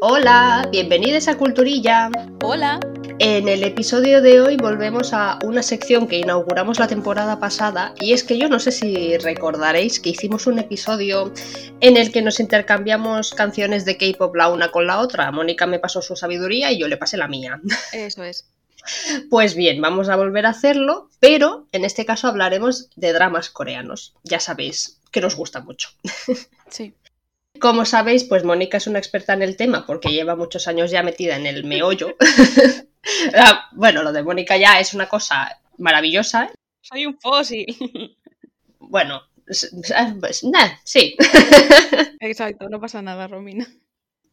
Hola, bienvenidos a Culturilla. Hola. En el episodio de hoy volvemos a una sección que inauguramos la temporada pasada y es que yo no sé si recordaréis que hicimos un episodio en el que nos intercambiamos canciones de K-pop la una con la otra. Mónica me pasó su sabiduría y yo le pasé la mía. Eso es. Pues bien, vamos a volver a hacerlo, pero en este caso hablaremos de dramas coreanos. Ya sabéis que nos gusta mucho. Sí. Como sabéis, pues Mónica es una experta en el tema porque lleva muchos años ya metida en el meollo. Ah, bueno, lo de Mónica ya es una cosa maravillosa. Soy un fósil. Bueno, s- pues, nah, sí. Exacto, no pasa nada, Romina.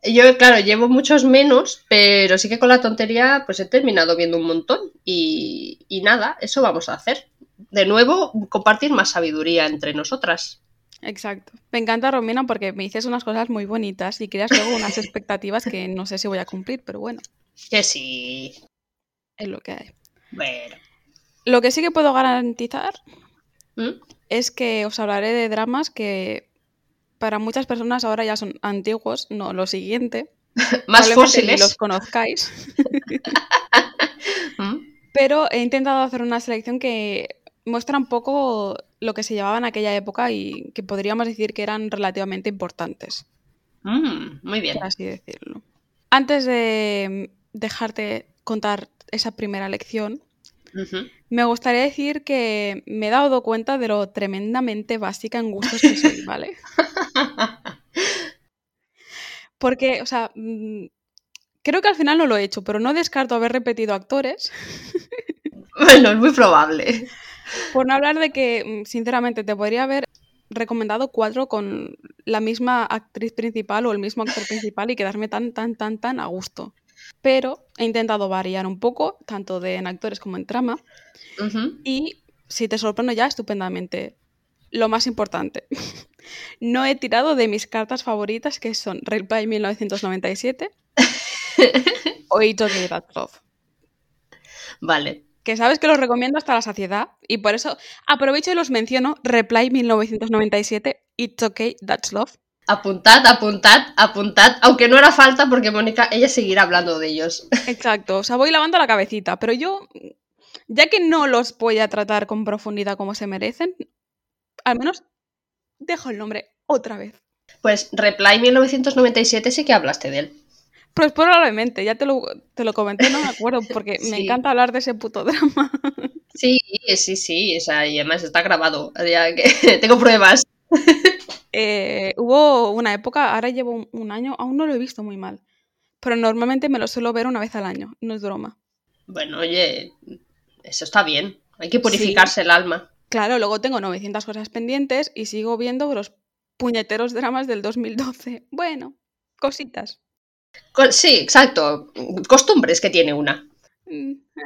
Yo, claro, llevo muchos menos, pero sí que con la tontería pues he terminado viendo un montón. Y, y nada, eso vamos a hacer. De nuevo, compartir más sabiduría entre nosotras. Exacto. Me encanta, Romina, porque me dices unas cosas muy bonitas y creas luego unas expectativas que no sé si voy a cumplir, pero bueno, Que sí. es lo que hay. Bueno. Lo que sí que puedo garantizar ¿Mm? es que os hablaré de dramas que para muchas personas ahora ya son antiguos, no lo siguiente. Más fósiles. los conozcáis. ¿Mm? Pero he intentado hacer una selección que muestra un poco lo que se llevaba en aquella época y que podríamos decir que eran relativamente importantes, Mm, muy bien. por así decirlo. Antes de dejarte contar esa primera lección, me gustaría decir que me he dado cuenta de lo tremendamente básica en gustos que soy, ¿vale? Porque, o sea, mm, creo que al final no lo he hecho, pero no descarto haber repetido actores. Bueno, es muy probable. Por no hablar de que, mm, sinceramente, te podría haber recomendado cuatro con la misma actriz principal o el mismo actor principal y quedarme tan, tan, tan, tan a gusto. Pero he intentado variar un poco, tanto de en actores como en trama, y si te sorprendo ya, estupendamente. Lo más importante, no he tirado de mis cartas favoritas, que son Reply 1997 o Okay That's Love. Vale. Que sabes que los recomiendo hasta la saciedad y por eso aprovecho y los menciono. Reply 1997, It's Okay, That's Love. Apuntad, apuntad, apuntad, aunque no hará falta porque Mónica, ella seguirá hablando de ellos. Exacto, o sea, voy lavando la cabecita, pero yo, ya que no los voy a tratar con profundidad como se merecen, al menos dejo el nombre otra vez. Pues Reply 1997 sí que hablaste de él. Pues probablemente, ya te lo, te lo comenté, no me acuerdo, porque me encanta hablar de ese puto drama. Sí, sí, sí, o sea, y además está grabado, ya que tengo pruebas. Eh, hubo una época, ahora llevo un, un año, aún no lo he visto muy mal, pero normalmente me lo suelo ver una vez al año, no es broma. Bueno, oye, eso está bien, hay que purificarse el alma. Claro, luego tengo 900 cosas pendientes y sigo viendo los puñeteros dramas del 2012. Bueno, cositas. Sí, exacto, costumbres que tiene una. Mm, eh,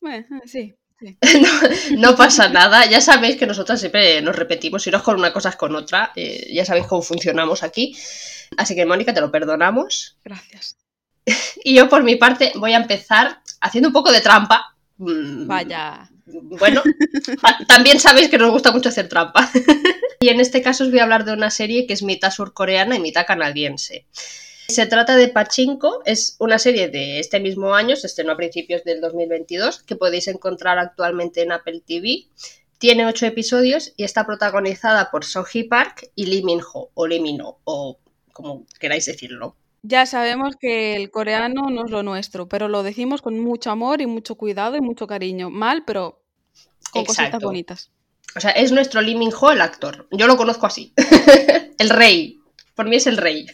bueno, eh, sí, sí. No pasa nada, ya sabéis que nosotras siempre nos repetimos, si no es con una cosa es con otra, eh, ya sabéis cómo funcionamos aquí. Así que Mónica, te lo perdonamos. Gracias. Y yo por mi parte voy a empezar haciendo un poco de trampa. Mm, Vaya. Bueno, ta- también sabéis que nos gusta mucho hacer trampa. y en este caso os voy a hablar de una serie que es mitad surcoreana y mitad canadiense. Se trata de Pachinko, es una serie de este mismo año, se estrenó a principios del 2022, que podéis encontrar actualmente en Apple TV. Tiene ocho episodios y está protagonizada por Sohee Park y Lee Min-ho, o Lee Min-ho, o como queráis decirlo. Ya sabemos que el coreano no es lo nuestro, pero lo decimos con mucho amor y mucho cuidado y mucho cariño. Mal, pero con cositas Exacto. bonitas. O sea, es nuestro Lee Min-ho el actor. Yo lo conozco así. el rey. Por mí es el rey.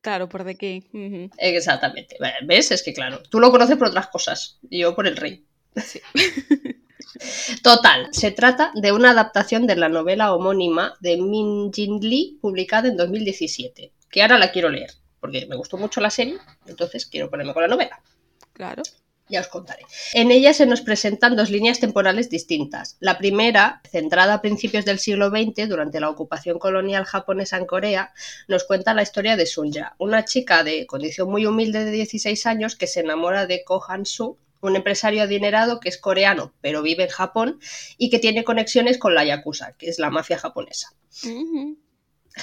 Claro, por de qué. ujú. Exactamente. ¿Ves? Es que claro, tú lo conoces por otras cosas, yo por el rey. Sí. Total, se trata de una adaptación de la novela homónima de Min Jin Lee, publicada en 2017, que ahora la quiero leer, porque me gustó mucho la serie, entonces quiero ponerme con la novela. Claro. Ya os contaré. En ella se nos presentan dos líneas temporales distintas. La primera, centrada a principios del siglo XX, durante la ocupación colonial japonesa en Corea, nos cuenta la historia de Sunja, una chica de condición muy humilde de 16 años que se enamora de Ko Han-soo, un empresario adinerado que es coreano, pero vive en Japón y que tiene conexiones con la Yakuza, que es la mafia japonesa. Ujú.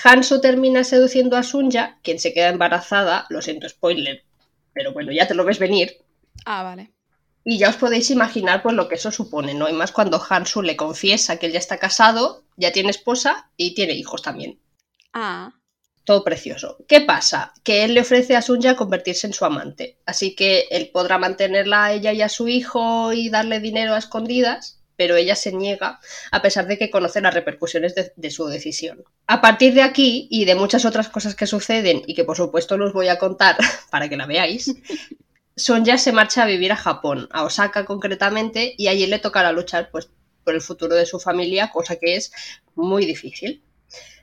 Hansu termina seduciendo a Sunja, quien se queda embarazada, lo siento, spoiler, pero bueno, ya te lo ves venir. Ah, vale. Y ya os podéis imaginar pues lo que eso supone, ¿no? Y más cuando Hansu le confiesa que él ya está casado, ya tiene esposa y tiene hijos también. Ah. Todo precioso. ¿Qué pasa? Que él le ofrece a Sunja convertirse en su amante. Así que él podrá mantenerla a ella y a su hijo y darle dinero a escondidas, pero ella se niega a pesar de que conoce las repercusiones de, de, su decisión. A partir de aquí y de muchas otras cosas que suceden y que por supuesto os voy a contar para que la veáis, Sonja se marcha a vivir a Japón, a Osaka concretamente, y allí le tocará luchar pues, por el futuro de su familia, cosa que es muy difícil.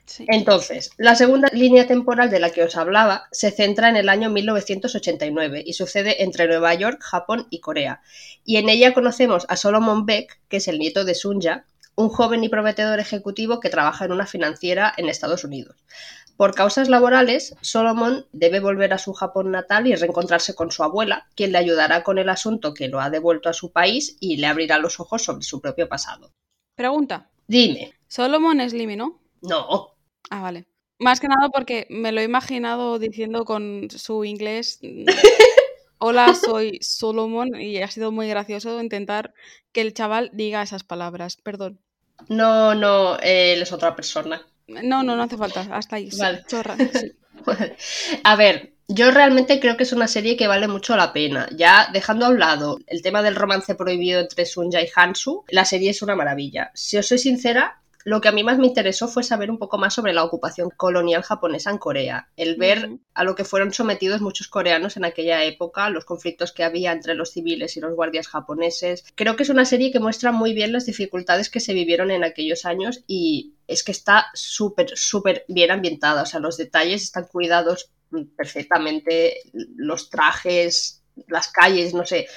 Sí. Entonces, la segunda línea temporal de la que os hablaba se centra en el año 1989 y sucede entre Nueva York, Japón y Corea. Y en ella conocemos a Solomon Beck, que es el nieto de Sunja, un joven y prometedor ejecutivo que trabaja en una financiera en Estados Unidos. Por causas laborales, Solomon debe volver a su Japón natal y reencontrarse con su abuela, quien le ayudará con el asunto que lo ha devuelto a su país y le abrirá los ojos sobre su propio pasado. Pregunta. Dime. Solomon es Limi, ¿no? No. Ah, vale. Más que nada porque me lo he imaginado diciendo con su inglés. Hola, soy Solomon y ha sido muy gracioso intentar que el chaval diga esas palabras. Perdón. No, no, él es otra persona. No, no, no hace falta. Hasta ahí. Vale. Chorra. Sí. A ver, yo realmente creo que es una serie que vale mucho la pena. Ya dejando a un lado el tema del romance prohibido entre Sunja y Hansu, la serie es una maravilla. Si os soy sincera, lo que a mí más me interesó fue saber un poco más sobre la ocupación colonial japonesa en Corea, el ver a lo que fueron sometidos muchos coreanos en aquella época, los conflictos que había entre los civiles y los guardias japoneses. Creo que es una serie que muestra muy bien las dificultades que se vivieron en aquellos años y es que está súper, súper bien ambientada, o sea, los detalles están cuidados perfectamente, los trajes, las calles, no sé,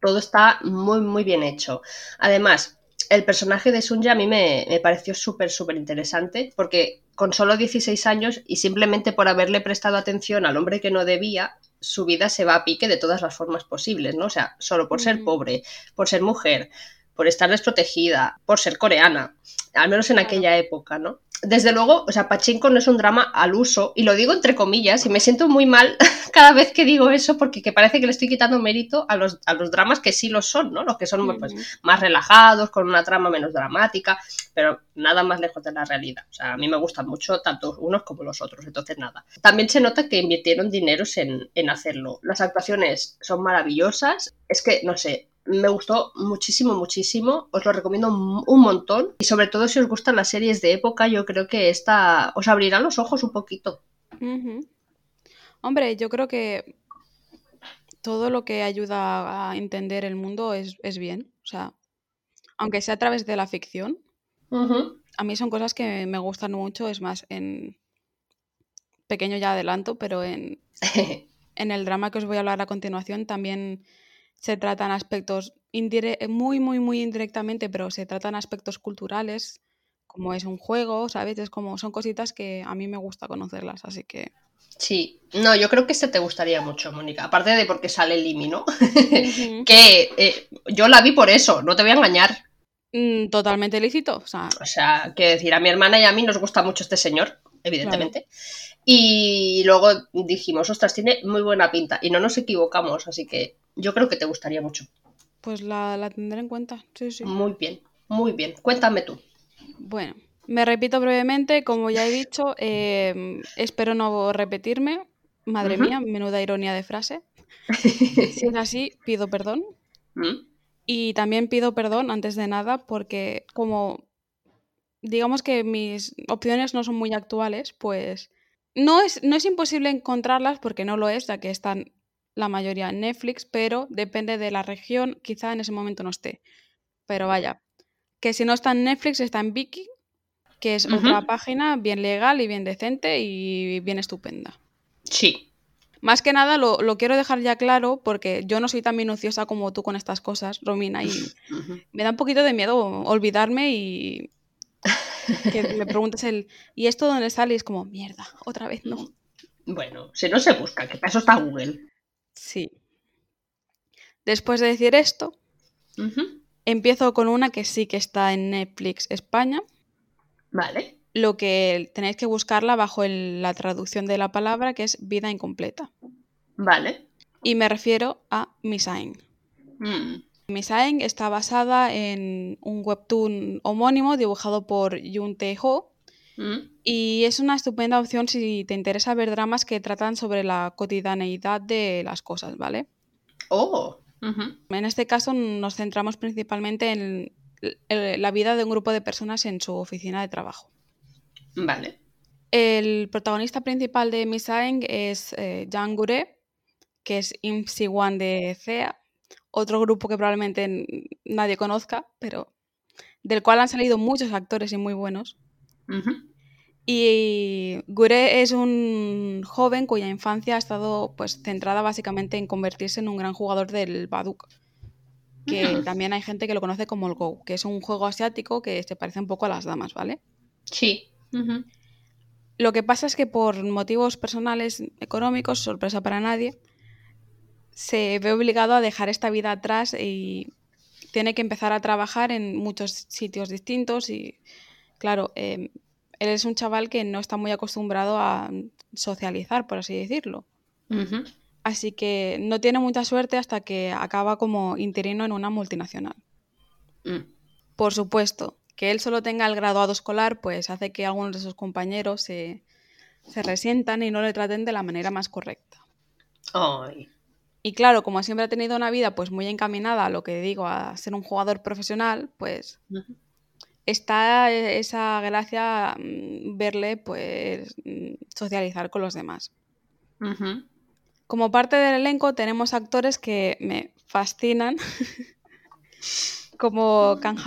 todo está muy, muy bien hecho. Además, el personaje de Sunja a mí me, me pareció súper, súper interesante porque con solo 16 años y simplemente por haberle prestado atención al hombre que no debía, su vida se va a pique de todas las formas posibles, ¿no? O sea, solo por ser pobre, por ser mujer, por estar desprotegida, por ser coreana, al menos en aquella época, ¿no? Desde luego, o sea, Pachinko no es un drama al uso, y lo digo entre comillas, y me siento muy mal cada vez que digo eso, porque que parece que le estoy quitando mérito a los, a los dramas que sí lo son, ¿no? Los que son pues, más relajados, con una trama menos dramática, pero nada más lejos de la realidad. O sea, a mí me gustan mucho tanto unos como los otros, entonces nada. También se nota que invirtieron dineros en, en hacerlo. Las actuaciones son maravillosas, es que, no sé, me gustó muchísimo, muchísimo, os lo recomiendo un montón y sobre todo si os gustan las series de época, yo creo que esta os abrirá los ojos un poquito. Hombre, yo creo que todo lo que ayuda a entender el mundo es, es bien. O sea, aunque sea a través de la ficción, a mí son cosas que me gustan mucho. Es más, en pequeño ya adelanto, pero en, en el drama que os voy a hablar a continuación también se tratan aspectos muy, muy, muy indirectamente, pero se tratan aspectos culturales, como es un juego, ¿sabes? Es como, son cositas que a mí me gusta conocerlas, así que... Sí, no, yo creo que este te gustaría mucho, Mónica. Aparte de porque sale Limi, ¿no? Que eh, yo la vi por eso, no te voy a engañar. Mm, totalmente lícito, o sea, O sea, quiero decir, a mi hermana y a mí nos gusta mucho este señor, evidentemente. Y luego dijimos, ostras, tiene muy buena pinta. Y no nos equivocamos, así que yo creo que te gustaría mucho. pues la, la tendré en cuenta. Sí, sí. Muy bien, muy bien. Cuéntame tú. Bueno, me repito brevemente, como ya he dicho, eh, espero no repetirme. Madre mía, menuda ironía de frase. Si es así, pido perdón. ¿Mm? Y también pido perdón antes de nada porque como digamos que mis opciones no son muy actuales, pues no es, no es imposible encontrarlas porque no lo es, ya que están la mayoría en Netflix, pero depende de la región, quizá en ese momento no esté. Pero vaya, que si no está en Netflix, está en Viki, que es otra página bien legal y bien decente y bien estupenda. Sí. Más que nada lo, lo quiero dejar ya claro porque yo no soy tan minuciosa como tú con estas cosas, Romina, y me da un poquito de miedo olvidarme y que me preguntes el ¿y esto dónde sale? Y es como, mierda, otra vez no. Bueno, si no se busca, que para eso está Google. Sí. Después de decir esto, empiezo con una que sí que está en Netflix España. Vale. lo que tenéis que buscarla bajo el- la traducción de la palabra, que es vida incompleta. Vale. Y me refiero a Misaeng. Mm. Misaeng está basada en un webtoon homónimo dibujado por Yoon Tae-ho Mm. y es una estupenda opción si te interesa ver dramas que tratan sobre la cotidianeidad de las cosas, ¿vale? Oh. En este caso nos centramos principalmente en la vida de un grupo de personas en su oficina de trabajo. Vale. El protagonista principal de Misaeng es eh, Jang Gure, que es Im Si-wan de CEA, otro grupo que probablemente nadie conozca, pero del cual han salido muchos actores y muy buenos. Y Gure es un joven cuya infancia ha estado pues centrada básicamente en convertirse en un gran jugador del Baduk, que también hay gente que lo conoce como el Go, que es un juego asiático que se parece un poco a las damas, ¿vale? Sí. Lo que pasa es que por motivos personales económicos, sorpresa para nadie, se ve obligado a dejar esta vida atrás y tiene que empezar a trabajar en muchos sitios distintos y claro, eh, él es un chaval que no está muy acostumbrado a socializar, por así decirlo. Así que no tiene mucha suerte hasta que acaba como interino en una multinacional. Mm. Por supuesto, que él solo tenga el graduado escolar, pues hace que algunos de sus compañeros se, se resientan y no le traten de la manera más correcta. Ay. Y claro, como siempre ha tenido una vida pues muy encaminada a lo que digo, a ser un jugador profesional, pues está esa gracia mm, verle pues mm, socializar con los demás. Como parte del elenco tenemos actores que me fascinan, como Kang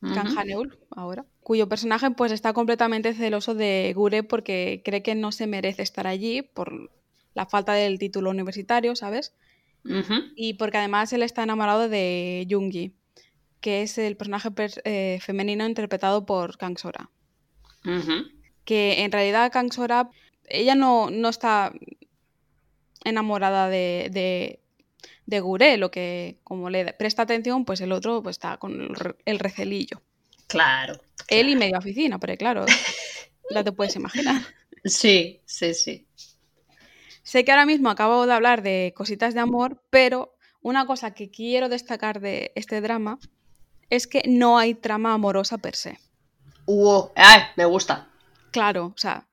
Ujú. Han-eul ahora, cuyo personaje pues está completamente celoso de Gure porque cree que no se merece estar allí por la falta del título universitario, ¿sabes? Y porque además él está enamorado de Yoongi, que es el personaje pers- eh, femenino interpretado por Kang Sora. Que en realidad Kang Sora, ella no, no está enamorada de, de, de Gure, lo que como le presta atención, pues el otro pues, está con el, re- el recelillo. Claro. Él y media oficina, pero claro, ya te puedes imaginar. Sí, sí, sí. Sé que ahora mismo acabo de hablar de cositas de amor, pero una cosa que quiero destacar de este drama es que no hay trama amorosa per se. Wow. Ay, me gusta. Claro, o sea,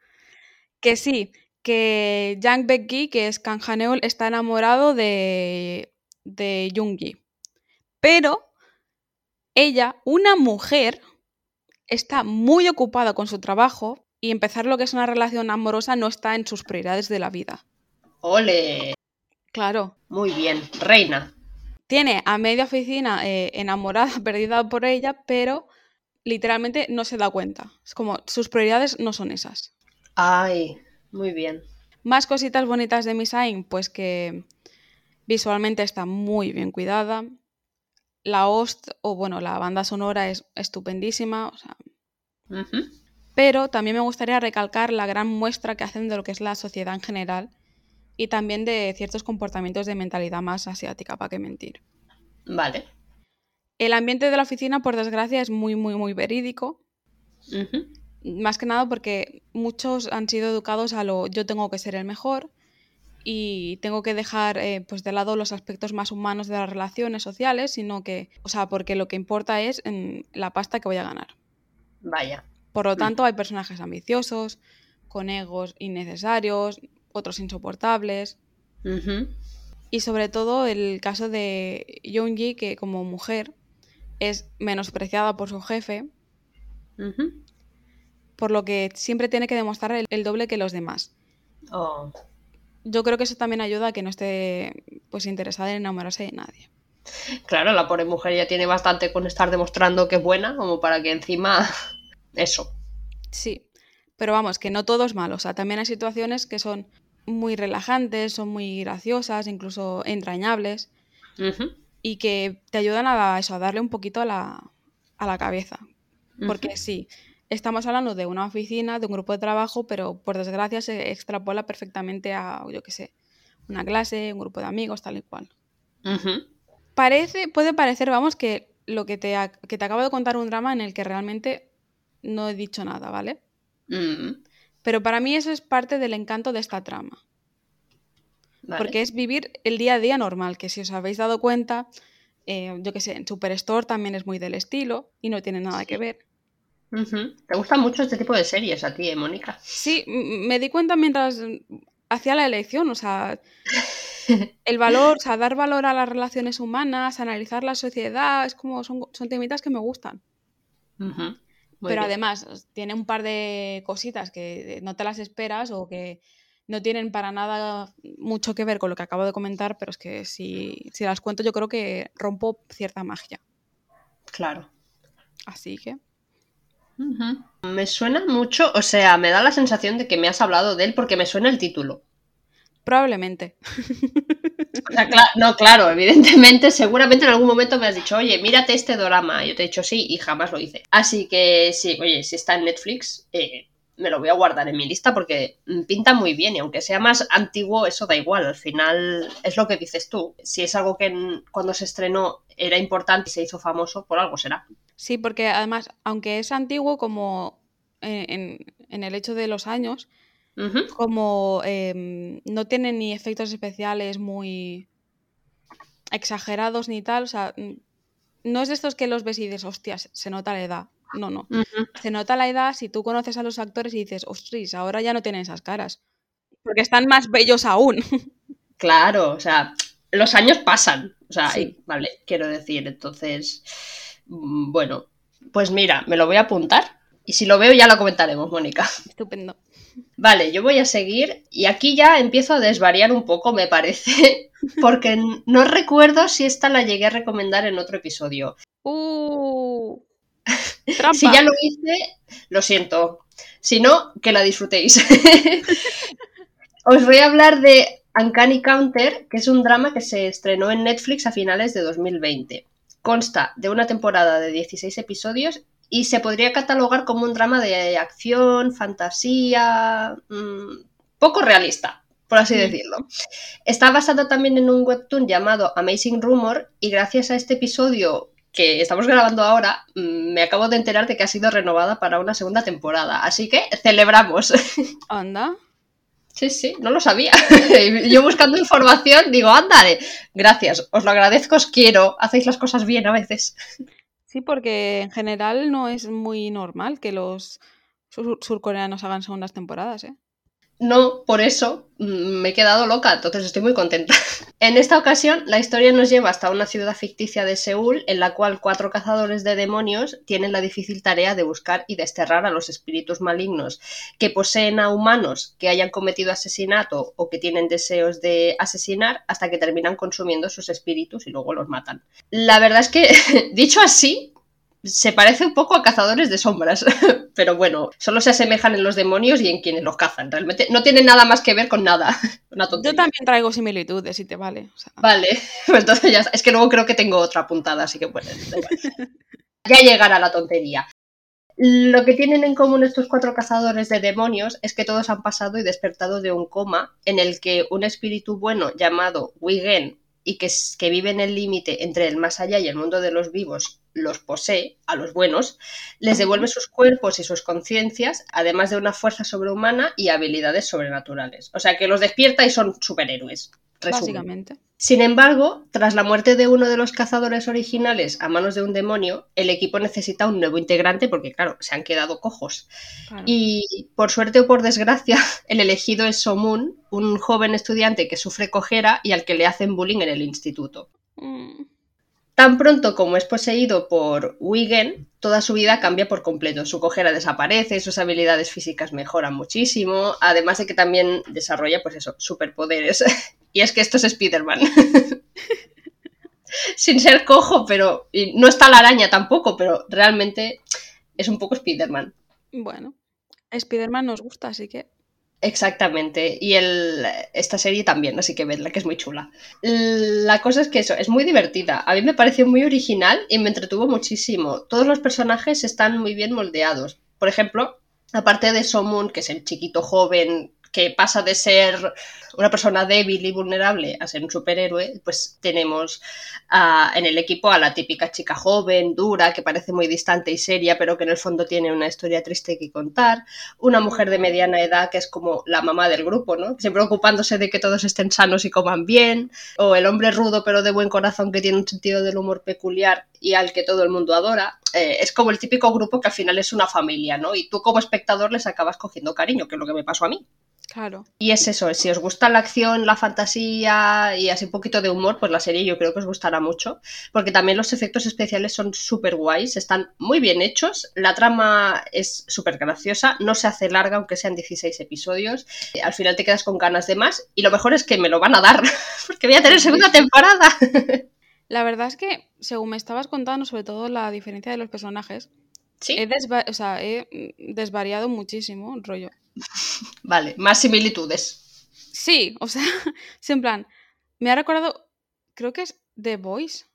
que sí, que Jang Baek-gi, que es Kang está enamorado de, de Yoongi. Pero ella, una mujer, está muy ocupada con su trabajo y empezar lo que es una relación amorosa no está en sus prioridades de la vida. Ole. Claro, Muy bien. Reina. tiene a media oficina eh, enamorada, perdida por ella, pero literalmente no se da cuenta. Es como sus prioridades no son esas. Ay, muy bien. Más cositas bonitas de Misain, pues que visualmente está muy bien cuidada. La host, o bueno, la banda sonora es estupendísima, o sea, pero también me gustaría recalcar la gran muestra que hacen de lo que es la sociedad en general y también de ciertos comportamientos de mentalidad más asiática, para qué mentir. Vale. El ambiente de la oficina, por desgracia, es muy, muy, muy verídico. Más que nada porque muchos han sido educados a lo yo tengo que ser el mejor y tengo que dejar eh, pues de lado los aspectos más humanos de las relaciones sociales, sino que, o sea, porque lo que importa es mm, la pasta que voy a ganar. Vaya. Por lo tanto, hay personajes ambiciosos, con egos innecesarios, otros insoportables. Y sobre todo el caso de Yoongi, que como mujer es menospreciada por su jefe, por lo que siempre tiene que demostrar el, el doble que los demás. Oh. Yo creo que eso también ayuda a que no esté pues interesada en enamorarse de nadie. Claro, la pobre mujer ya tiene bastante con estar demostrando que es buena, como para que encima. Eso. Sí, pero vamos, que no todo es malo. O sea, también hay situaciones que son muy relajantes, son muy graciosas, incluso entrañables, y que te ayudan a, eso, a darle un poquito a la, a la cabeza. Porque sí, estamos hablando de una oficina, de un grupo de trabajo, pero por desgracia se extrapola perfectamente a, yo qué sé, una clase, un grupo de amigos, tal y cual. Parece, puede parecer, vamos, que lo que te, que te acabo de contar un drama en el que realmente no he dicho nada, ¿vale? Mm, Pero para mí eso es parte del encanto de esta trama. vale. Porque es vivir el día a día normal, que si os habéis dado cuenta, eh, yo que sé, en Superstore también es muy del estilo y no tiene nada que ver. Te gustan mucho este tipo de series a ti, ¿eh, Mónica? Sí, me di cuenta mientras hacía la elección, o sea, el valor, o sea, dar valor a las relaciones humanas, analizar la sociedad, es como, son, son temitas que me gustan. Ujú. Muy Pero bien. además tiene un par de cositas que no te las esperas o que no tienen para nada mucho que ver con lo que acabo de comentar, pero es que si, si las cuento yo creo que rompo cierta magia. Claro. Así que... Me suena mucho, o sea, me da la sensación de que me has hablado de él porque me suena el título. Probablemente. No, claro, evidentemente, seguramente en algún momento me has dicho, oye, mírate este drama. Yo te he dicho sí y jamás lo hice. Así que sí, oye, si está en Netflix, eh, me lo voy a guardar en mi lista porque mm, pinta muy bien y aunque sea más antiguo, eso da igual. Al final es lo que dices tú. Si es algo que cuando se estrenó era importante y se hizo famoso, por algo será. Sí, porque además, aunque es antiguo como en, en- en el hecho de los años, Como em, no tiene ni efectos especiales muy exagerados ni tal, o sea, no es de estos que los ves y dices, hostias, se nota la edad. No, no. Se nota la edad si tú conoces a los actores y dices, ostras, ahora ya no tienen esas caras. Porque están más bellos aún. Claro, o sea, los años pasan. O sea, Sí. y- vale, quiero decir, entonces, mm, bueno, pues mira, me lo voy a apuntar y si lo veo ya lo comentaremos, Mónica. Estupendo. Vale, yo voy a seguir y aquí ya empiezo a desvariar un poco, me parece, porque no recuerdo si esta la llegué a recomendar en otro episodio. Uh, trampa. Si ya lo hice, lo siento. Si no, que la disfrutéis. Os voy a hablar de Uncanny Counter, que es un drama que se estrenó en Netflix a finales de 2020. Consta de una temporada de 16 episodios y se podría catalogar como un drama de acción, fantasía, mm, poco realista, por así Mm. decirlo. Está basado también en un webtoon llamado Amazing Rumor y gracias a este episodio que estamos grabando ahora, mm, me acabo de enterar de que ha sido renovada para una segunda temporada. Así que celebramos. Anda. Sí, sí, no lo sabía. Yo buscando información digo, ándale, gracias, os lo agradezco, os quiero, hacéis las cosas bien a veces. Sí, porque en general no es muy normal que los sur- surcoreanos hagan segundas temporadas, ¿eh? No, por eso mm, me he quedado loca, entonces estoy muy contenta. En esta ocasión, la historia nos lleva hasta una ciudad ficticia de Seúl, en la cual cuatro cazadores de demonios tienen la difícil tarea de buscar y desterrar a los espíritus malignos que poseen a humanos que hayan cometido asesinato o que tienen deseos de asesinar hasta que terminan consumiendo sus espíritus y luego los matan. La verdad es que, dicho así, se parece un poco a cazadores de sombras, pero bueno, solo se asemejan en los demonios y en quienes los cazan. Realmente no tiene nada más que ver con nada. Una Yo también traigo similitudes, si te vale. o sea, Vale, pues entonces ya. Es que luego creo que tengo otra apuntada, así que bueno, ya llegará la tontería. Lo que tienen en común estos cuatro cazadores de demonios es que todos han pasado y despertado de un coma en el que un espíritu bueno llamado Wigen y que, es- que vive en el límite entre el más allá y el mundo de los vivos los posee, a los buenos, les devuelve sus cuerpos y sus conciencias, además de una fuerza sobrehumana y habilidades sobrenaturales. O sea que los despierta y son superhéroes. Resumen. básicamente. Sin embargo, tras la muerte de uno de los cazadores originales a manos de un demonio, el equipo necesita un nuevo integrante porque, claro, se han quedado cojos. claro. Y por suerte o por desgracia, el elegido es Somun, un joven estudiante que sufre cojera y al que le hacen bullying en el instituto. Mm, Tan pronto como es poseído por Wigen, toda su vida cambia por completo. Su cojera desaparece, sus habilidades físicas mejoran muchísimo, además de que también desarrolla, pues eso, superpoderes. y es que esto es Spider-Man. Sin ser cojo, pero. no está la araña tampoco, pero realmente es un poco Spider-Man. Bueno, Spider-Man nos gusta, así que. Exactamente, y el, esta serie también, así que vedla, que es muy chula. La cosa es que eso, es muy divertida. A mí me pareció muy original y me entretuvo muchísimo. Todos los personajes están muy bien moldeados. Por ejemplo, aparte de Somun, que es el chiquito joven que pasa de ser una persona débil y vulnerable a ser un superhéroe, pues tenemos en el equipo a la típica chica joven, dura, que parece muy distante y seria, pero que en el fondo tiene una historia triste que contar, una mujer de mediana edad que es como la mamá del grupo, ¿no? Siempre ocupándose de que todos estén sanos y coman bien, o el hombre rudo pero de buen corazón que tiene un sentido del humor peculiar y al que todo el mundo adora, eh, es como el típico grupo que al final es una familia, ¿no? Y tú como espectador les acabas cogiendo cariño, que es lo que me pasó a mí. Claro. Y es eso, si os gusta la acción, la fantasía y así un poquito de humor, pues la serie yo creo que os gustará mucho, porque también los efectos especiales son súper guays, están muy bien hechos, la trama es súper graciosa, no se hace larga aunque sean 16 episodios, al final te quedas con ganas de más y lo mejor es que me lo van a dar, porque voy a tener segunda temporada. La verdad es que, según me estabas contando, sobre todo la diferencia de los personajes, he, he desvariado muchísimo, rollo. Vale, más similitudes. Sí, o sea, en plan, me ha recordado, creo que es The Voice,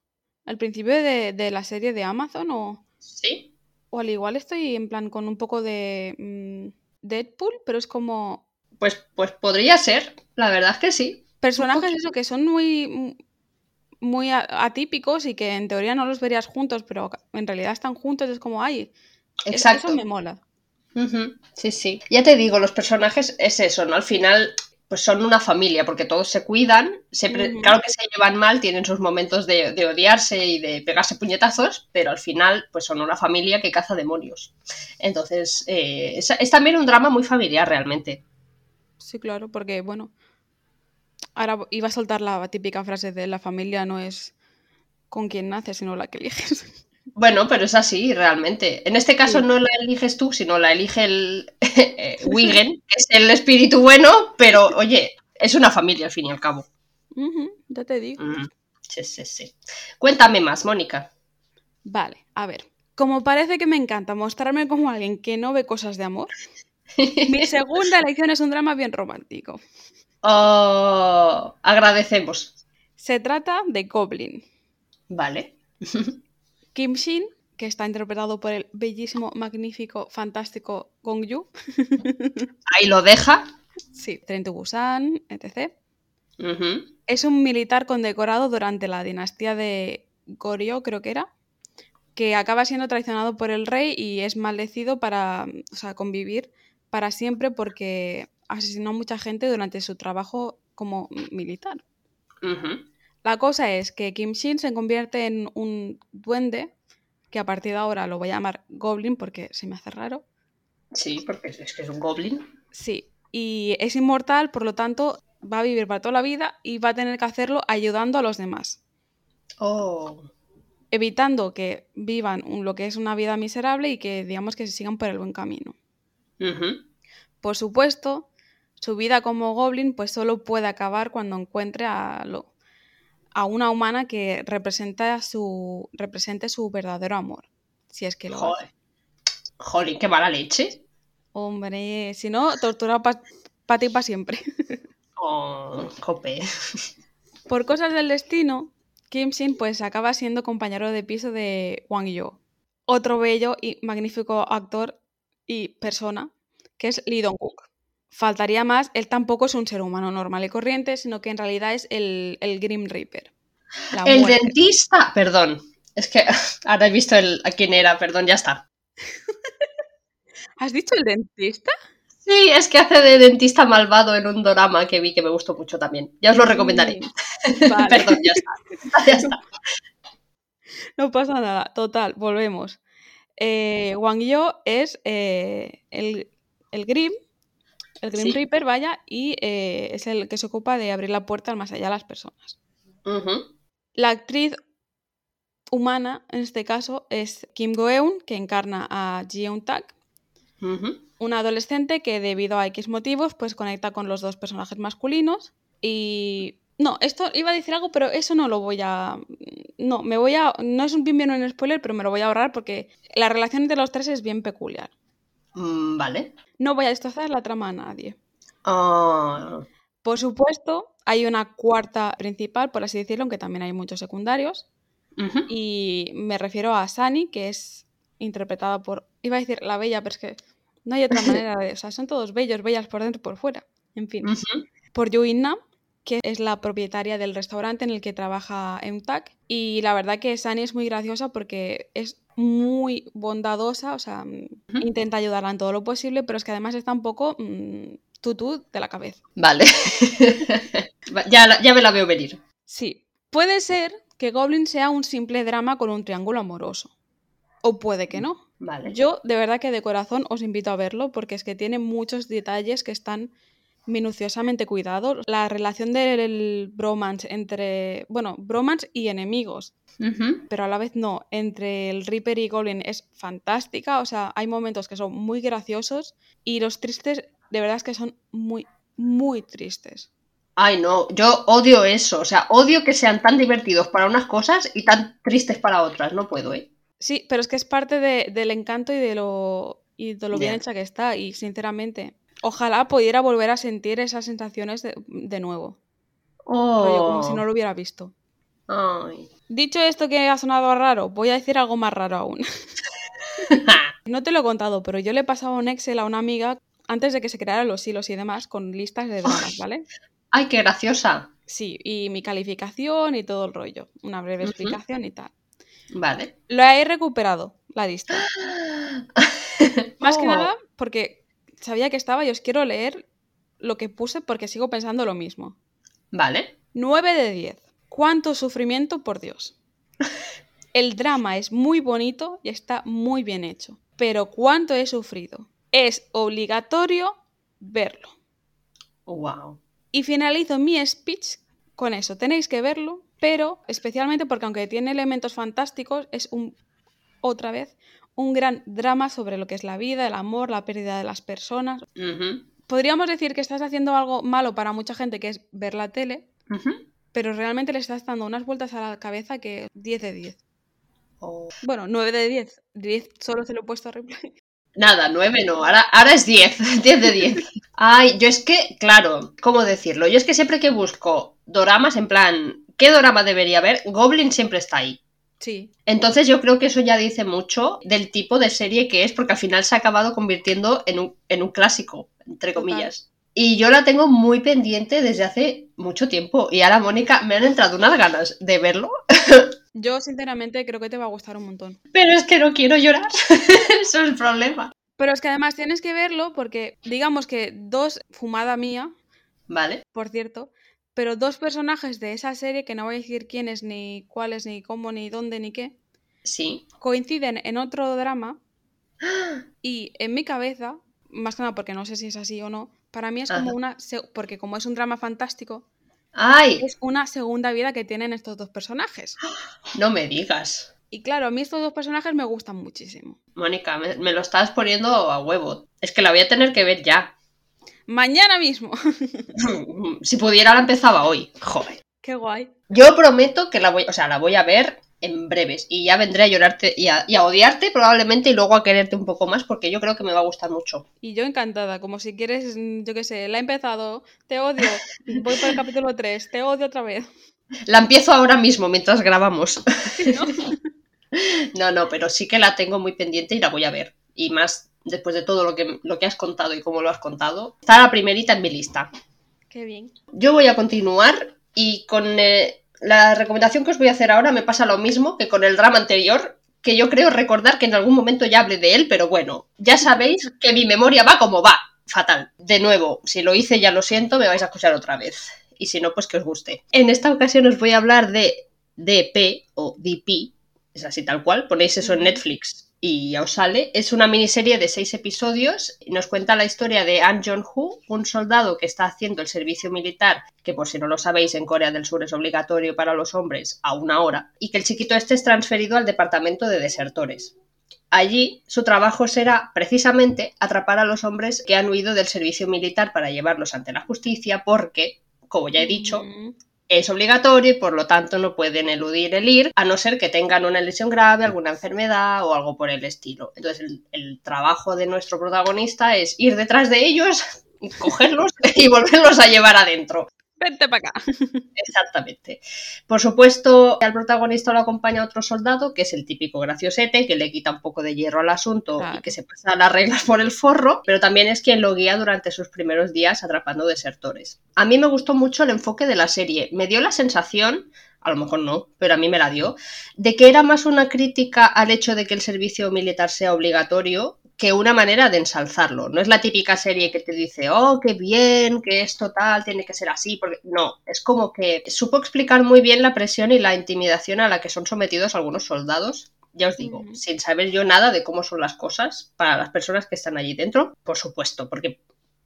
al principio de, la serie de Amazon o... Sí. O al igual estoy en plan con un poco de mm, Deadpool, pero es como... Pues, pues podría ser, la verdad es que sí. Personajes eso que son muy muy atípicos y que en teoría no los verías juntos, pero en realidad están juntos, es como, ay, Exacto. eso me mola. Sí, sí. Ya te digo, los personajes es eso, ¿no? Al final, pues son una familia, porque todos se cuidan, claro que se llevan mal, tienen sus momentos de, odiarse y de pegarse puñetazos, pero al final, pues son una familia que caza demonios. Entonces, eh, es también un drama muy familiar realmente. Sí, claro, porque, bueno, Ahora iba a soltar la típica frase de la familia no es con quien naces, sino la que eliges. Bueno, pero es así, realmente. En este caso no la eliges tú, sino la elige el eh, Wigan, que es el espíritu bueno, pero oye, es una familia al fin y al cabo. ya te digo. Sí, sí, sí. Cuéntame más, Mónica. Vale, a ver. Como parece que me encanta mostrarme como alguien que no ve cosas de amor, mi segunda elección es un drama bien romántico. Oh, agradecemos. Se trata de Goblin. Vale. Kim Shin, que está interpretado por el bellísimo, magnífico, fantástico Gong Yu. Ahí lo deja. Sí, Tren to Busan, etc. Es un militar condecorado durante la dinastía de Goryeo, creo que era, que acaba siendo traicionado por el rey y es maldecido para convivir para siempre porque asesinó a mucha gente durante su trabajo como militar. La cosa es que Kim Shin se convierte en un duende, que a partir de ahora lo voy a llamar Goblin porque se me hace raro. Sí, porque es que es un Goblin. Sí, y es inmortal, por lo tanto va a vivir para toda la vida y va a tener que hacerlo ayudando a los demás. Oh. Evitando que vivan lo que es una vida miserable y que digamos que se sigan por el buen camino. Por supuesto, su vida como goblin pues solo puede acabar cuando encuentre a, lo, a una humana que representa su, represente su verdadero amor. Si es que lo Joder. Joder, qué mala leche. Hombre, si no, tortura para ti para siempre. Oh, jope. Por cosas del destino, Kim Shin pues acaba siendo compañero de piso de Wang Yo, otro bello y magnífico actor y persona, que es Lee Dong-wook faltaría más, él tampoco es un ser humano normal y corriente, sino que en realidad es el, el Grim Reaper. El dentista, perdón, es que ahora he visto el, a quién era, perdón, ya está. ¿Has dicho el dentista? Sí, es que hace de dentista malvado en un drama que vi que me gustó mucho también. Ya os lo recomendaré. Mm, perdón, ya está. ya está. No pasa nada. Total, volvemos. Eh, Wang Yo es eh, el, el Grim, el Grim Reaper, vaya, y eh, es el que se ocupa de abrir la puerta al más allá a las personas. La actriz humana, en este caso, es Kim Go-eun, que encarna a Ji Tak, una adolescente que debido a X motivos, pues conecta con los dos personajes masculinos y... No, esto iba a decir algo, pero eso no lo voy a... No, me voy a... No es un bien bien un spoiler, pero me lo voy a ahorrar porque la relación entre los tres es bien peculiar. Mm, vale. No voy a destrozar la trama a nadie. Ah. Por supuesto, hay una cuarta principal, por así decirlo, aunque también hay muchos secundarios. Y me refiero a Sani, que es interpretada por. Iba a decir la bella, pero es que no hay otra manera de. O sea, son todos bellos, bellas por dentro y por fuera. En fin. Por Yuinna, que es la propietaria del restaurante en el que trabaja Emtak. Y la verdad que Sani es muy graciosa porque es muy bondadosa, o sea, mm, intenta ayudarla en todo lo posible, pero es que además está un poco mm, tutú de la cabeza. Vale. Va- ya, ya me la veo venir. Sí, puede ser que Goblin sea un simple drama con un triángulo amoroso. O puede que no. Vale. Yo de verdad que de corazón os invito a verlo porque es que tiene muchos detalles que están minuciosamente cuidados. La relación del bromance entre, bueno, bromance y enemigos, pero a la vez no, entre el Reaper y Goblin es fantástica, o sea, hay momentos que son muy graciosos y los tristes de verdad es que son muy, muy tristes. Ay, no, yo odio eso. O sea, odio que sean tan divertidos para unas cosas y tan tristes para otras. No puedo, ¿eh? Sí, pero es que es parte de- del encanto y de lo, y de lo bien Ya. hecha que está y sinceramente, ojalá pudiera volver a sentir esas sensaciones de, de nuevo. rollo, como si no lo hubiera visto. Oh. Ay. Dicho esto que ha sonado raro, voy a decir algo más raro aún. No te lo he contado, pero yo le he pasado un Excel a una amiga antes de que se crearan los hilos y demás con listas de dramas, ¿vale? Ay, qué graciosa. Sí, y mi calificación y todo el rollo. Una breve explicación y tal. Vale. Lo he recuperado, la lista. Más que Oh. nada porque sabía que estaba y os quiero leer lo que puse porque sigo pensando lo mismo. Vale. 9 de 10. ¿Cuánto sufrimiento, por Dios? El drama es muy bonito y está muy bien hecho. Pero ¿cuánto he sufrido? Es obligatorio verlo. Wow. Y finalizo mi speech con eso. Tenéis que verlo, pero especialmente porque aunque tiene elementos fantásticos, es un otra vez un gran drama sobre lo que es la vida, el amor, la pérdida de las personas. Podríamos decir que estás haciendo algo malo para mucha gente, que es ver la tele, pero realmente le estás dando unas vueltas a la cabeza que 10 de 10. Oh. Bueno, 9 de 10. 10 solo se lo he puesto a replay. Nada, nueve no, ahora, ahora es 10, 10 de 10. Ay, yo es que, claro, ¿cómo decirlo? Yo es que siempre que busco doramas, en plan, ¿qué dorama debería haber? Goblin siempre está ahí. Sí, Entonces yo creo que eso ya dice mucho del tipo de serie que es, porque al final se ha acabado convirtiendo en un, en un clásico, entre Total. comillas. Y yo la tengo muy pendiente desde hace mucho tiempo. Y ahora, Mónica, me han entrado unas ganas de verlo, yo sinceramente creo que te va a gustar un montón. pero es que no quiero llorar. eso es el problema. Pero es que además tienes que verlo porque, digamos que dos, fumada mía, Vale, por cierto, pero dos personajes de esa serie, que no voy a decir quiénes, ni cuáles, ni cómo, ni dónde, ni qué, sí. coinciden en otro drama y en mi cabeza, más que nada porque no sé si es así o no, para mí es como Ajá. una, porque como es un drama fantástico, Ay, es una segunda vida que tienen estos dos personajes. no me digas. Y claro, a mí estos dos personajes me gustan muchísimo. Mónica, me, me lo estás poniendo a huevo. Es que la voy a tener que ver ya. Mañana mismo. si pudiera la empezaba hoy. Joder. Qué guay. Yo prometo que la voy, o sea, la voy a ver en breves y ya vendré a llorarte y a, y a odiarte probablemente y luego a quererte un poco más porque yo creo que me va a gustar mucho. Y yo encantada, como si quieres, yo qué sé, la he empezado, te odio, voy por el capítulo 3, te odio otra vez. La empiezo ahora mismo mientras grabamos. ¿no? No, no, pero sí que la tengo muy pendiente y la voy a ver. Y más después de todo lo que, lo que has contado y cómo lo has contado. Está la primerita en mi lista. Qué bien. Yo voy a continuar y con eh, la recomendación que os voy a hacer ahora me pasa lo mismo que con el drama anterior, que yo creo recordar que en algún momento ya hablé de él, pero bueno, ya sabéis que mi memoria va como va, fatal. De nuevo, si lo hice ya lo siento, me vais a escuchar otra vez. Y si no, pues que os guste. En esta ocasión os voy a hablar de DP o DP, es así tal cual, ponéis eso en. Netflix y ya os sale. Es una miniserie de seis episodios nos cuenta la historia de An Jong-hu, un soldado que está haciendo el servicio militar, que por si no lo sabéis, en Corea del Sur es obligatorio para los hombres a una hora, y que el chiquito este es transferido al departamento de desertores. Allí su trabajo será precisamente atrapar a los hombres que han huido del servicio militar para llevarlos ante la justicia porque, como ya he dicho, Mm, es obligatorio y por lo tanto no pueden eludir el ir, a no ser que tengan una lesión grave, alguna enfermedad o algo por el estilo. Entonces el, el trabajo de nuestro protagonista es ir detrás de ellos, cogerlos y volverlos a llevar adentro. Vente para acá. Exactamente. Por supuesto, al protagonista lo acompaña otro soldado, que es el típico graciosete, que le quita un poco de hierro al asunto Claro. y que se pasa las reglas por el forro, pero también es quien lo guía durante sus primeros días atrapando desertores. A mí me gustó mucho el enfoque de la serie. Me dio la sensación, a lo mejor no, pero a mí me la dio, de que era más una crítica al hecho de que el servicio militar sea obligatorio que una manera de ensalzarlo. No es la típica serie que te dice, oh, qué bien, que esto tal, tiene que ser así, porque no, es como que supo explicar muy bien la presión y la intimidación a la que son sometidos algunos soldados. Ya os digo, sin saber yo nada de cómo son las cosas para las personas que están allí dentro, por supuesto, porque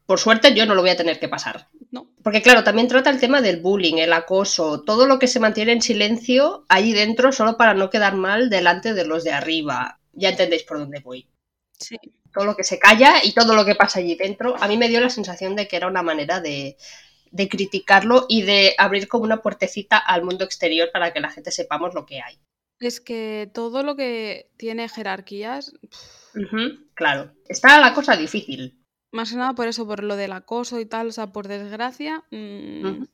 por suerte yo no lo voy a tener que pasar. No. Porque claro, también trata el tema del bullying, el acoso, todo lo que se mantiene en silencio allí dentro solo para no quedar mal delante de los de arriba. Ya entendéis por dónde voy. Sí. Todo lo que se calla y todo lo que pasa allí dentro, a mí me dio la sensación de que era una manera de, de criticarlo y de abrir como una puertecita al mundo exterior para que la gente sepamos lo que hay. Es que todo lo que tiene jerarquías, claro, está la cosa difícil. más que nada por eso, por lo del acoso y tal, o sea, por desgracia, mm,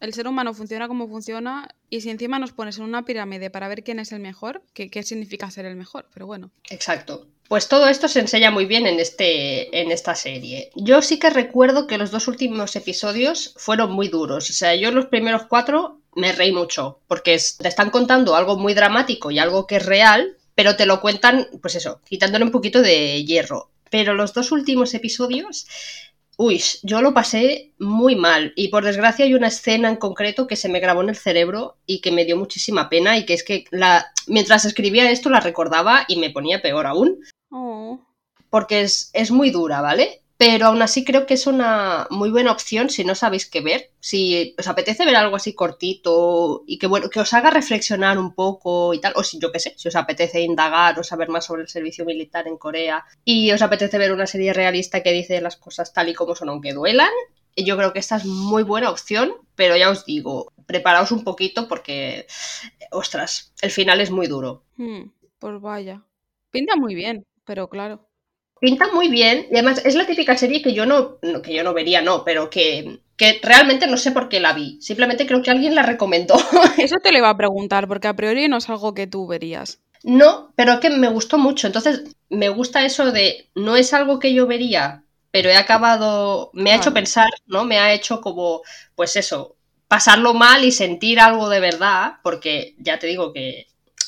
el ser humano funciona como funciona y si encima nos pones en una pirámide para ver quién es el mejor, ¿qué, qué significa ser el mejor? Pero bueno. Exacto. Pues todo esto se enseña muy bien en, este, en esta serie. Yo sí que recuerdo que los dos últimos episodios fueron muy duros. O sea, yo los primeros cuatro me reí mucho, porque te están contando algo muy dramático y algo que es real, pero te lo cuentan, pues eso, quitándole un poquito de hierro. Pero los dos últimos episodios, uy, yo lo pasé muy mal. Y por desgracia hay una escena en concreto que se me grabó en el cerebro y que me dio muchísima pena y que es que la, mientras escribía esto la recordaba y me ponía peor aún porque es, es muy dura, ¿vale? Pero aún así creo que es una muy buena opción si no sabéis qué ver. Si os apetece ver algo así cortito y que bueno, que os haga reflexionar un poco y tal, o si yo qué sé, si os apetece indagar o saber más sobre el servicio militar en Corea y os apetece ver una serie realista que dice las cosas tal y como son aunque duelan, yo creo que esta es muy buena opción, pero ya os digo, preparaos un poquito porque, ostras, el final es muy duro. hmm, pues vaya. Pinta muy bien, pero claro. Pinta muy bien y además es la típica serie que yo no, no- que yo no vería, no, pero que, que realmente no sé por qué la vi. Simplemente creo que alguien la recomendó. Eso te lo iba a preguntar, porque a priori no es algo que tú verías. no, pero es que me gustó mucho. Entonces me gusta eso de no es algo que yo vería, pero he acabado, me ha hecho pensar, ¿no? Me ha hecho como, pues eso, pasarlo mal y sentir algo de verdad, porque ya te digo que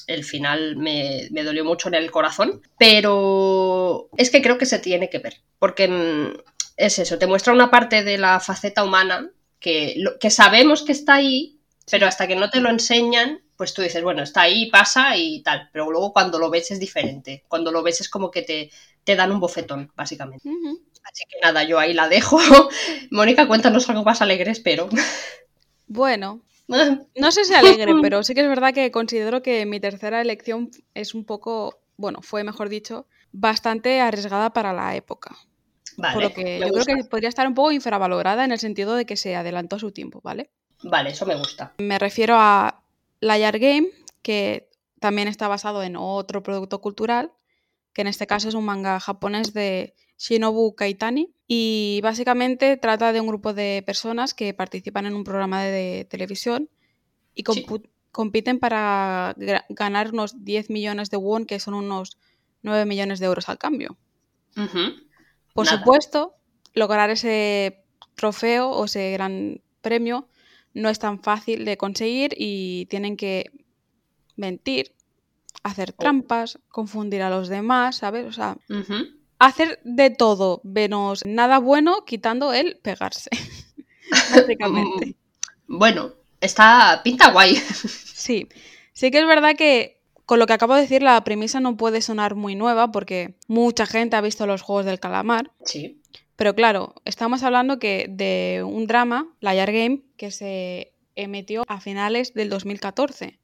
el final me, me dolió mucho en el corazón, pero es que creo que se tiene que ver, porque mm, es eso, te muestra una parte de la faceta humana que, lo- que sabemos que está ahí, pero hasta que no te lo enseñan, pues tú dices, bueno, está ahí, pasa y tal, pero luego cuando lo ves es diferente, cuando lo ves es como que te, te dan un bofetón, básicamente. Así que nada, yo ahí la dejo. Mónica, cuéntanos algo más alegre, espero. Bueno, no sé si alegre, pero sí que es verdad que considero que mi tercera elección es un poco, bueno, fue mejor dicho, bastante arriesgada para la época. Vale, Por lo que yo gusta. creo que podría estar un poco infravalorada en el sentido de que se adelantó a su tiempo, ¿vale? Vale, eso me gusta. Me refiero a Liar Game, que también está basado en otro producto cultural, que en este caso es un manga japonés de Shinobu Kaitani. Y básicamente trata de un grupo de personas que participan en un programa de, de televisión y Sí. compiten para ganar unos 10 millones de won, que son unos 9 millones de euros al cambio. Por Nada. supuesto, lograr ese trofeo o ese gran premio no es tan fácil de conseguir y tienen que mentir, hacer Oh. trampas, confundir a los demás, ¿sabes? O sea. Hacer de todo menos nada bueno quitando el pegarse. Básicamente. Bueno, está. pinta guay. Sí, sí que es verdad que con lo que acabo de decir la premisa no puede sonar muy nueva porque mucha gente ha visto los Juegos del Calamar, Sí. pero claro, estamos hablando que de un drama, Liar Game, que se emitió a finales del 2014.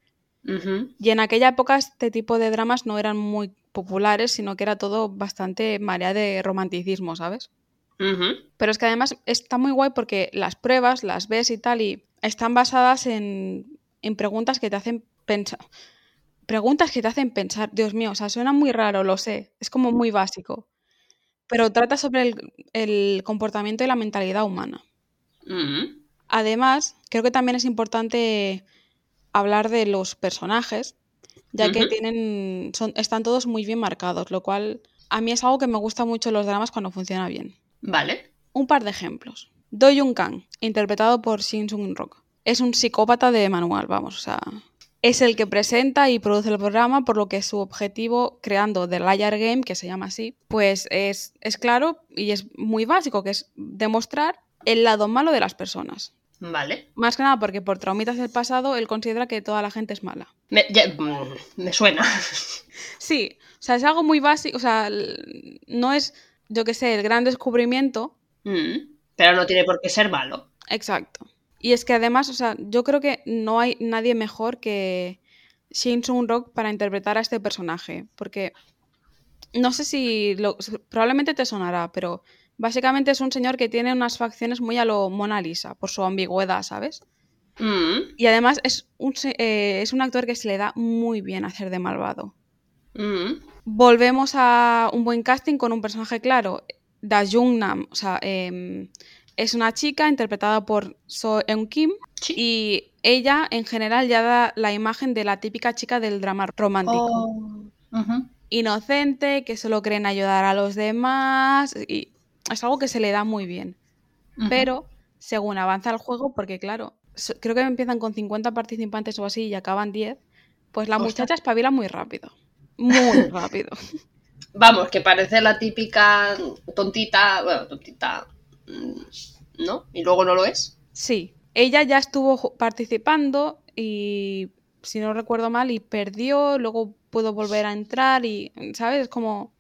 Ujú. Y en aquella época este tipo de dramas no eran muy populares, sino que era todo bastante marea de romanticismo, ¿sabes? Pero es que además está muy guay porque las pruebas las ves y tal y están basadas en, en preguntas que te hacen pensar. Preguntas que te hacen pensar, Dios mío, o sea, suena muy raro, lo sé, es como muy básico. Pero trata sobre el, el comportamiento y la mentalidad humana. Además, creo que también es importante hablar de los personajes, ya que tienen, son, están todos muy bien marcados, lo cual a mí es algo que me gusta mucho en los dramas cuando funciona bien. Vale. Un par de ejemplos. Do Young Kang, interpretado por Shin Sung Rock. Es un psicópata de manual, vamos, o sea, es el que presenta y produce el programa, por lo que su objetivo creando The Liar Game, que se llama así, pues es, es claro y es muy básico, que es demostrar el lado malo de las personas. Vale. Más que nada porque por traumitas del pasado él considera que toda la gente es mala. Me, ya- mm, me suena. Sí, o sea, es algo muy básico, o sea, no es, yo qué sé, el gran descubrimiento, Mm, Pero no tiene por qué ser malo. Exacto. Y es que además, o sea, yo creo que no hay nadie mejor que Shin Sung Rock para interpretar a este personaje, porque no sé si lo- probablemente te sonará, pero básicamente es un señor que tiene unas facciones muy a lo Mona Lisa por su ambigüedad, ¿sabes? Mm, Y además es un, eh, es un actor que se le da muy bien hacer de malvado. mm, Volvemos a un buen casting con un personaje claro. Da Jung Nam, o sea, em, es una chica interpretada por So Eun Kim sí. y ella en general ya da la imagen de la típica chica del drama romántico. Oh. Inocente, que solo creen ayudar a los demás y es algo que se le da muy bien. Pero según avanza el juego, porque claro, creo que empiezan con 50 participantes o así y acaban 10, pues la Ostras. muchacha espabila muy rápido. Muy rápido. Vamos, que parece la típica tontita, bueno, tontita, mm, ¿no? Y luego no lo es. Sí, ella ya estuvo participando y, si no recuerdo mal, y perdió, luego pudo volver a entrar y, ¿sabes? Es como...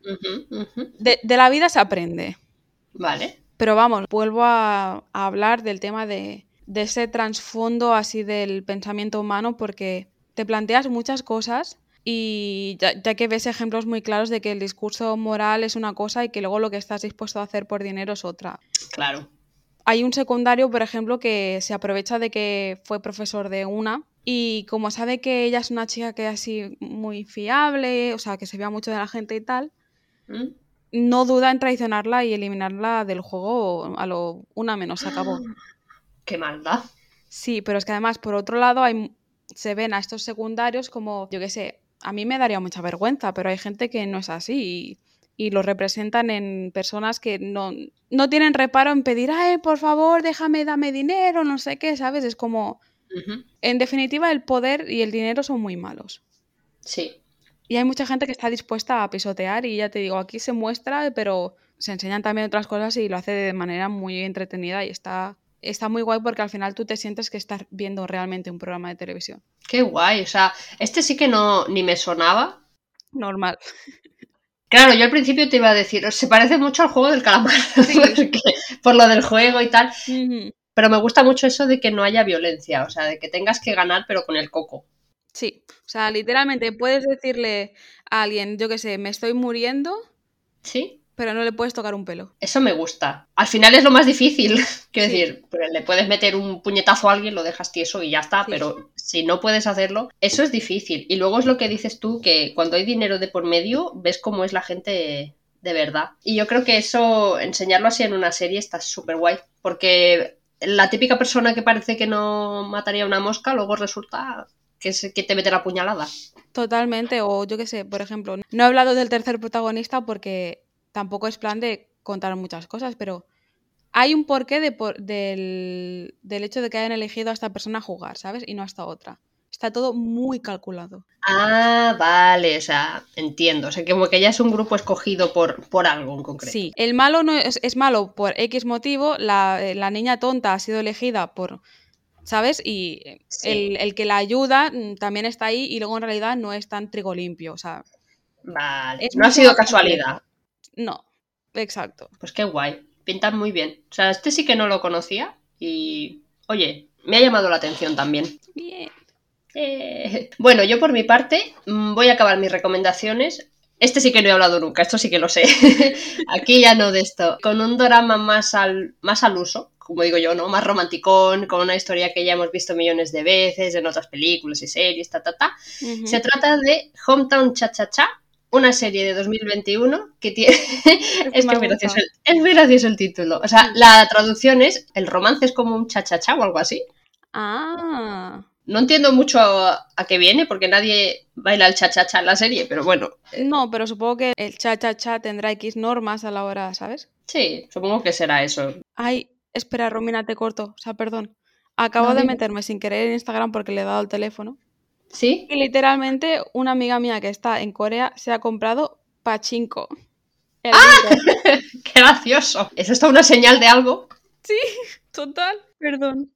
De, de la vida se aprende. Vale. Pero vamos, vuelvo a, a hablar del tema de, de ese trasfondo así del pensamiento humano porque te planteas muchas cosas y ya, ya que ves ejemplos muy claros de que el discurso moral es una cosa y que luego lo que estás dispuesto a hacer por dinero es otra. Claro. Hay un secundario, por ejemplo, que se aprovecha de que fue profesor de una y como sabe que ella es una chica que es así muy fiable, o sea, que se vea mucho de la gente y tal, Mm. No duda en traicionarla y eliminarla del juego a lo una menos acabó. Qué maldad. Sí, pero es que además, por otro lado, hay, se ven a estos secundarios como, yo qué sé, a mí me daría mucha vergüenza, pero hay gente que no es así y, y lo representan en personas que no, no tienen reparo en pedir, ay, por favor, déjame, dame dinero, no sé qué, ¿sabes? Es como, en definitiva, el poder y el dinero son muy malos. Sí. Y hay mucha gente que está dispuesta a pisotear y ya te digo, aquí se muestra, pero se enseñan también otras cosas y lo hace de manera muy entretenida y está, está muy guay porque al final tú te sientes que estás viendo realmente un programa de televisión. Qué guay. O sea, este sí que no ni me sonaba. Normal. Claro, yo al principio te iba a decir, se parece mucho al juego del calamar, Sí. porque- por lo del juego y tal, pero me gusta mucho eso de que no haya violencia, o sea, de que tengas que ganar pero con el coco. Sí, o sea, literalmente puedes decirle a alguien, yo qué sé, me estoy muriendo, ¿Sí? pero no le puedes tocar un pelo. Eso me gusta. Al final es lo más difícil. Quiero Sí. decir, le puedes meter un puñetazo a alguien, lo dejas tieso y ya está, Sí. pero si no puedes hacerlo, eso es difícil. Y luego es lo que dices tú, que cuando hay dinero de por medio, ves cómo es la gente de verdad. Y yo creo que eso, enseñarlo así en una serie está súper guay, porque la típica persona que parece que no mataría una mosca, luego resulta que es que te mete la puñalada. Totalmente, o yo qué sé, por ejemplo, no he hablado del tercer protagonista porque tampoco es plan de contar muchas cosas, pero hay un porqué de por- del, del hecho de que hayan elegido a esta persona a jugar, ¿sabes? Y no a esta otra. Está todo muy calculado. Ah, vale, o sea, entiendo. O sea, como que ya es un grupo escogido por, por algo en concreto. Sí, el malo no es, es malo por X motivo, la, la niña tonta ha sido elegida por, ¿sabes? Y eh, Sí. el, el que la ayuda mm, también está ahí y luego en realidad no es tan trigo limpio, o sea, Vale, no ha sido casualidad. no, exacto. Pues qué guay, pintan muy bien. O sea, este sí que no lo conocía y, oye, me ha llamado la atención también. Bien. Eh, Bueno, yo por mi parte mm, voy a acabar mis recomendaciones. Este sí que no he hablado nunca, esto sí que lo sé. Aquí ya no de esto. Con un drama más al, más al uso, como digo yo, ¿no? Más romanticón, con una historia que ya hemos visto millones de veces en otras películas y series, ta, ta, ta. Se trata de Hometown Cha Cha Cha una serie de 2021 que tiene... es, me que gracioso el- es muy gracioso el título. O sea, la traducción es el romance es como un cha-cha-cha o algo así. Ah. No entiendo mucho a, a qué viene porque nadie baila el cha-cha-cha en la serie, pero bueno, No, pero supongo que el cha-cha-cha tendrá X normas a la hora, ¿sabes? sí, supongo que será eso. Ay, espera, Romina, te corto. O sea, perdón. Acabo No, de meterme sin querer en Instagram porque le he dado el teléfono. ¿Sí? Y literalmente una amiga mía que está en Corea se ha comprado Pachinko. El libro. ¡Qué gracioso! ¿Es esto una señal de algo? Total, perdón.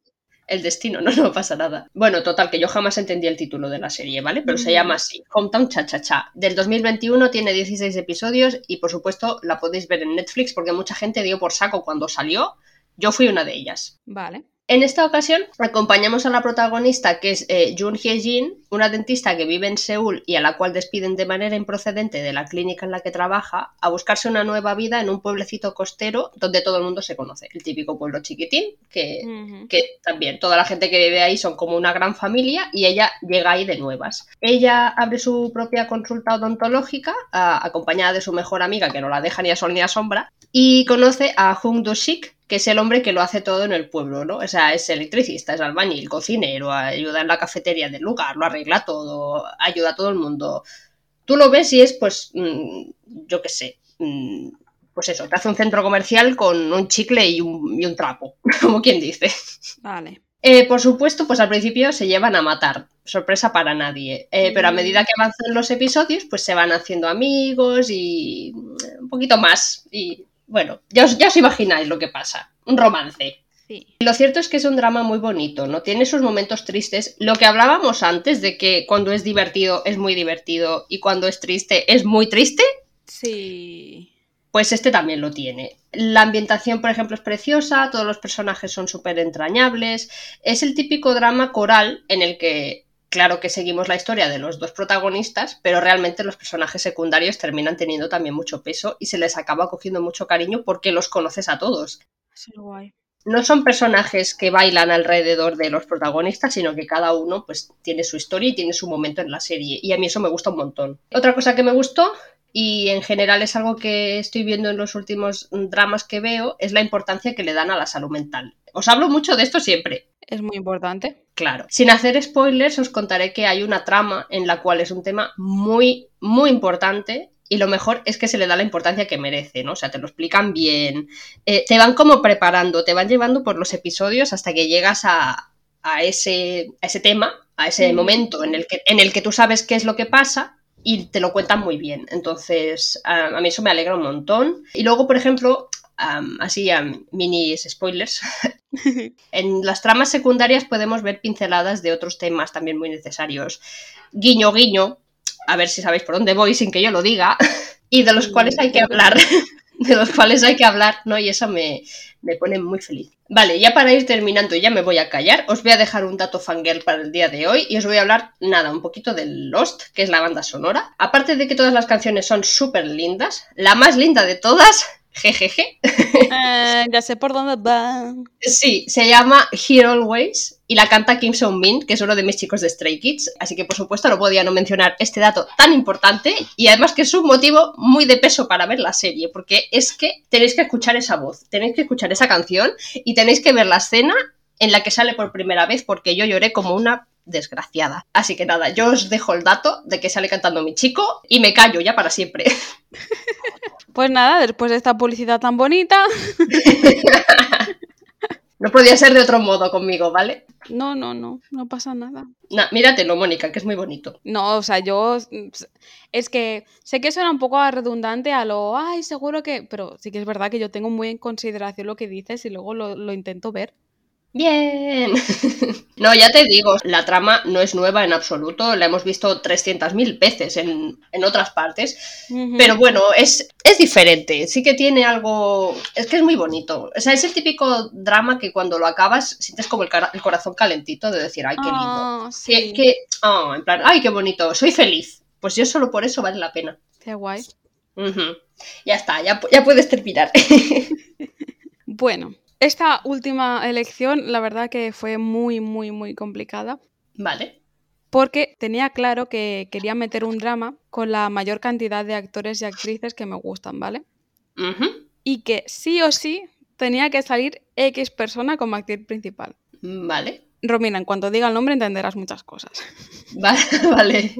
El destino, no, no pasa nada. Bueno, total, que yo jamás entendí el título de la serie, ¿vale? Pero se Mm. llama así, Hometown Cha Cha Cha. Del 2021 tiene 16 episodios y por supuesto la podéis ver en Netflix porque mucha gente dio por saco cuando salió. Yo fui una de ellas. Vale. En esta ocasión acompañamos a la protagonista que es eh, Jun Hye-jin, una dentista que vive en Seúl y a la cual despiden de manera improcedente de la clínica en la que trabaja, a buscarse una nueva vida en un pueblecito costero donde todo el mundo se conoce. El típico pueblo chiquitín que que también toda la gente que vive ahí son como una gran familia y ella llega ahí de nuevas. Ella abre su propia consulta odontológica a- acompañada de su mejor amiga que no la deja ni a sol ni a sombra y conoce a Hung Do-sik que es el hombre que lo hace todo en el pueblo, ¿no? O sea, es electricista, es albañil, cocinero, ayuda en la cafetería del lugar, lo arregla todo, ayuda a todo el mundo. Tú lo ves y es, pues, mm, yo qué sé, mm, pues eso, te hace un centro comercial con un chicle y un, y un trapo, como quien dice. Vale. Eh, por supuesto, pues al principio se llevan a matar, sorpresa para nadie, Eh, pero a medida que avanzan los episodios, pues se van haciendo amigos y mm, un poquito más. Y bueno, ya os, ya os imagináis lo que pasa, un romance. Sí. Lo cierto es que es un drama muy bonito, ¿no? Tiene sus momentos tristes. Lo que hablábamos antes de que cuando es divertido es muy divertido y cuando es triste es muy triste, Sí. pues este también lo tiene. La ambientación, por ejemplo, es preciosa, todos los personajes son súper entrañables. Es el típico drama coral en el que, claro que seguimos la historia de los dos protagonistas, pero realmente los personajes secundarios terminan teniendo también mucho peso y se les acaba cogiendo mucho cariño porque los conoces a todos. Guay. No son personajes que bailan alrededor de los protagonistas, sino que cada uno pues tiene su historia y tiene su momento en la serie. Y a mí eso me gusta un montón. Otra cosa que me gustó y en general es algo que estoy viendo en los últimos dramas que veo, es la importancia que le dan a la salud mental. Os hablo mucho de esto siempre, Es muy importante. claro. Sin hacer spoilers, os contaré que hay una trama en la cual es un tema muy, muy importante. Y lo mejor es que se le da la importancia que merece, ¿no? O sea, te lo explican bien, eh, te van como preparando, te van llevando por los episodios hasta que llegas a, a ese, a ese tema, a ese momento en el, que, en el que tú sabes qué es lo que pasa y te lo cuentan muy bien. Entonces, a, a mí eso me alegra un montón. Y luego, por ejemplo, así a mini spoilers, en las tramas secundarias podemos ver pinceladas de otros temas también muy necesarios. Guiño, guiño, a ver si sabéis por dónde voy sin que yo lo diga, y de los cuales hay que hablar, de los cuales hay que hablar, ¿no? Y eso me, me pone muy feliz. Vale, ya para ir terminando, ya me voy a callar, os voy a dejar un dato fangirl para el día de hoy y os voy a hablar, nada, un poquito del Lost, que es la banda sonora. Aparte de que todas las canciones son súper lindas, la más linda de todas, jejeje, Eh, ya sé por dónde va. Sí, se llama Here Always y la canta Kim Seung Min, que es uno de mis chicos de Stray Kids, así que por supuesto no podía no mencionar este dato tan importante y además que es un motivo muy de peso para ver la serie, porque es que tenéis que escuchar esa voz, tenéis que escuchar esa canción y tenéis que ver la escena en la que sale por primera vez porque yo lloré como una desgraciada. Así que nada, yo os dejo el dato de que sale cantando mi chico y me callo ya para siempre. Pues nada, después de esta publicidad tan bonita. No podía ser de otro modo conmigo, ¿vale? No, no, no, no pasa nada. No, míratelo, Mónica, que es muy bonito. No, o sea, yo. Es que sé que suena un poco redundante a lo. Ay, seguro que. Pero sí que es verdad que yo tengo muy en consideración lo que dices y luego lo, lo intento ver. Bien. No, ya te digo, la trama no es nueva en absoluto, la hemos visto 300.000 veces en, en otras partes, pero bueno, es, es diferente, sí que tiene algo, es que es muy bonito, o sea, es el típico drama que cuando lo acabas sientes como el, el corazón calentito de decir, ay, qué lindo, Ah, que, sí. que- ah, en plan, ay, qué bonito, soy feliz, pues yo solo por eso vale la pena. Qué guay. Ya está, ya, ya puedes terminar. Bueno, esta última elección, la verdad que fue muy, muy, muy complicada. vale. porque tenía claro que quería meter un drama con la mayor cantidad de actores y actrices que me gustan, ¿vale? Y que sí o sí tenía que salir X persona como actriz principal. Vale. Romina, en cuanto diga el nombre entenderás muchas cosas. Vale, vale.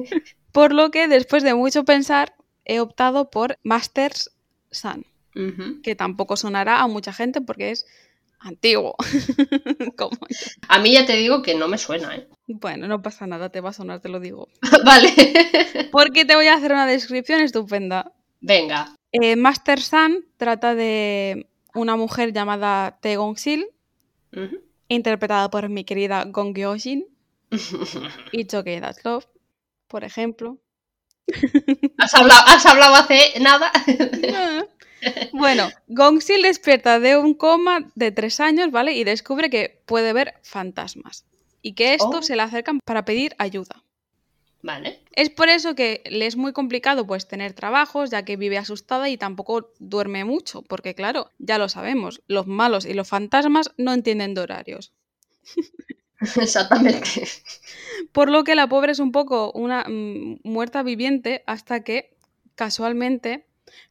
Por lo que después de mucho pensar he optado por Masters Sun, que tampoco sonará a mucha gente porque es antiguo. A mí ya te digo que no me suena, ¿eh? Bueno, no pasa nada, te va a sonar, te lo digo. vale. Porque te voy a hacer una descripción estupenda. Venga. Eh, Master Sun trata de una mujer llamada Tae Gong Sil, interpretada por mi querida Gong Gyo-jin, y Choke That's Love, por ejemplo. ¿Has hablado, ¿Has hablado hace nada? Bueno, Gongsil despierta de un coma de tres años, ¿vale? Y descubre que puede ver fantasmas. Y que estos Oh. se le acercan para pedir ayuda. Vale. Es por eso que le es muy complicado pues tener trabajos, ya que vive asustada y tampoco duerme mucho, porque claro, ya lo sabemos, los malos y los fantasmas no entienden de horarios. Exactamente. Por lo que la pobre es un poco una mm, muerta viviente hasta que casualmente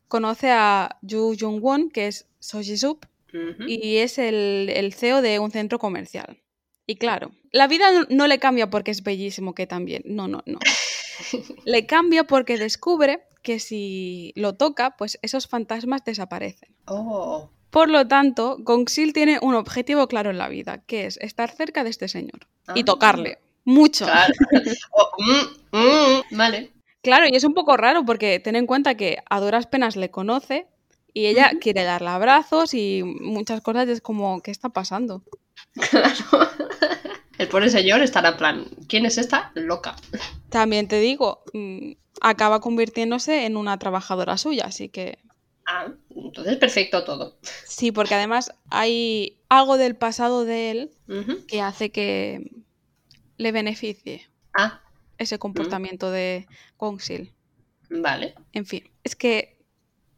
conoce a Yu Jung-won, que es Soji Sup, Ujú. y es el, el CEO de un centro comercial. Y claro, la vida no, no le cambia porque es bellísimo, que también. No, no, no. Le cambia porque descubre que si lo toca, pues esos fantasmas desaparecen. Oh. Por lo tanto, Gongsil tiene un objetivo claro en la vida, que es estar cerca de este señor y Ah. tocarle. Mucho. Claro. Oh, mm, mm, vale. Claro, y es un poco raro porque ten en cuenta que a duras penas le conoce y ella quiere darle abrazos y muchas cosas y es como, ¿qué está pasando? Claro. El pobre señor estará en plan, ¿quién es esta? Loca. También te digo, mm, acaba convirtiéndose en una trabajadora suya, así que Ah, entonces perfecto todo. sí, porque además hay algo del pasado de él que hace que le beneficie Ah, ese comportamiento de Gongsil. vale. En fin, es que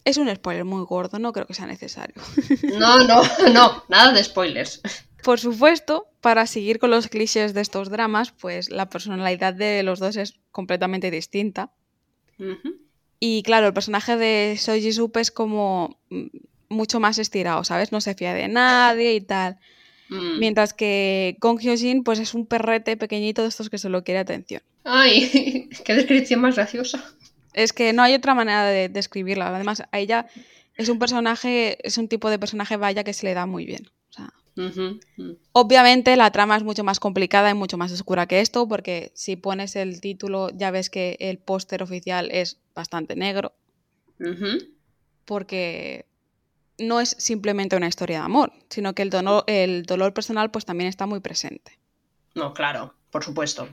es un spoiler muy gordo, no creo que sea necesario. No, no, no, nada de spoilers. Por supuesto, para seguir con los clichés de estos dramas, pues la personalidad de los dos es completamente distinta. Y claro, el personaje de Soji Sup es como mm, mucho más estirado, ¿sabes? No se fía de nadie y tal. Mm. Mientras que Gong Hyojin pues es un perrete pequeñito de estos que solo quiere atención. Ay, qué descripción más graciosa. Es que no hay otra manera de describirla. Además, a ella es un personaje, es un tipo de personaje vaya que se le da muy bien. O sea, mm. Obviamente la trama es mucho más complicada y mucho más oscura que esto, porque si pones el título ya ves que el póster oficial es bastante negro, porque no es simplemente una historia de amor, sino que el dolor, el dolor personal pues también está muy presente. No, claro, por supuesto.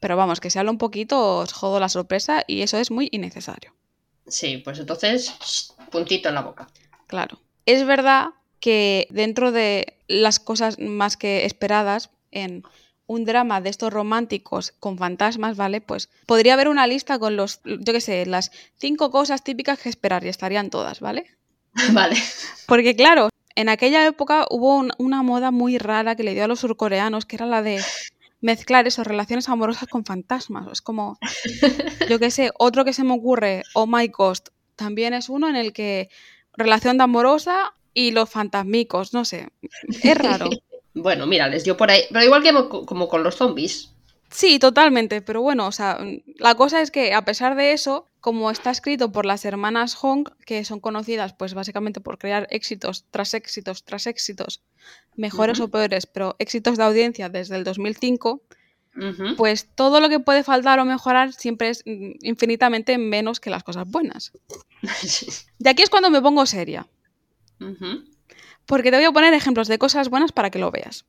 Pero vamos, que se habla un poquito, os jodo la sorpresa y eso es muy innecesario. Sí, pues entonces, shh, puntito en la boca. Claro. Es verdad que dentro de las cosas más que esperadas en un drama de estos románticos con fantasmas, ¿vale? Pues podría haber una lista con los, yo qué sé, las cinco cosas típicas que esperar y estarían todas, ¿vale? Vale. Porque claro, en aquella época hubo un- una moda muy rara que le dio a los surcoreanos, que era la de mezclar esas relaciones amorosas con fantasmas. Es como, yo qué sé, otro que se me ocurre, Oh My Ghost, también es uno en el que relación de amorosa y los fantasmicos, no sé, es raro. Bueno, mira, les dio por ahí. Pero igual que mo- como con los zombies. Sí, totalmente, pero bueno, o sea, la cosa es que a pesar de eso, como está escrito por las hermanas Hong, que son conocidas pues básicamente por crear éxitos tras éxitos tras éxitos, mejores o peores, pero éxitos de audiencia desde el 2005, Ujú. pues todo lo que puede faltar o mejorar siempre es mm, infinitamente menos que las cosas buenas. Y aquí es cuando me pongo seria, porque te voy a poner ejemplos de cosas buenas para que lo veas.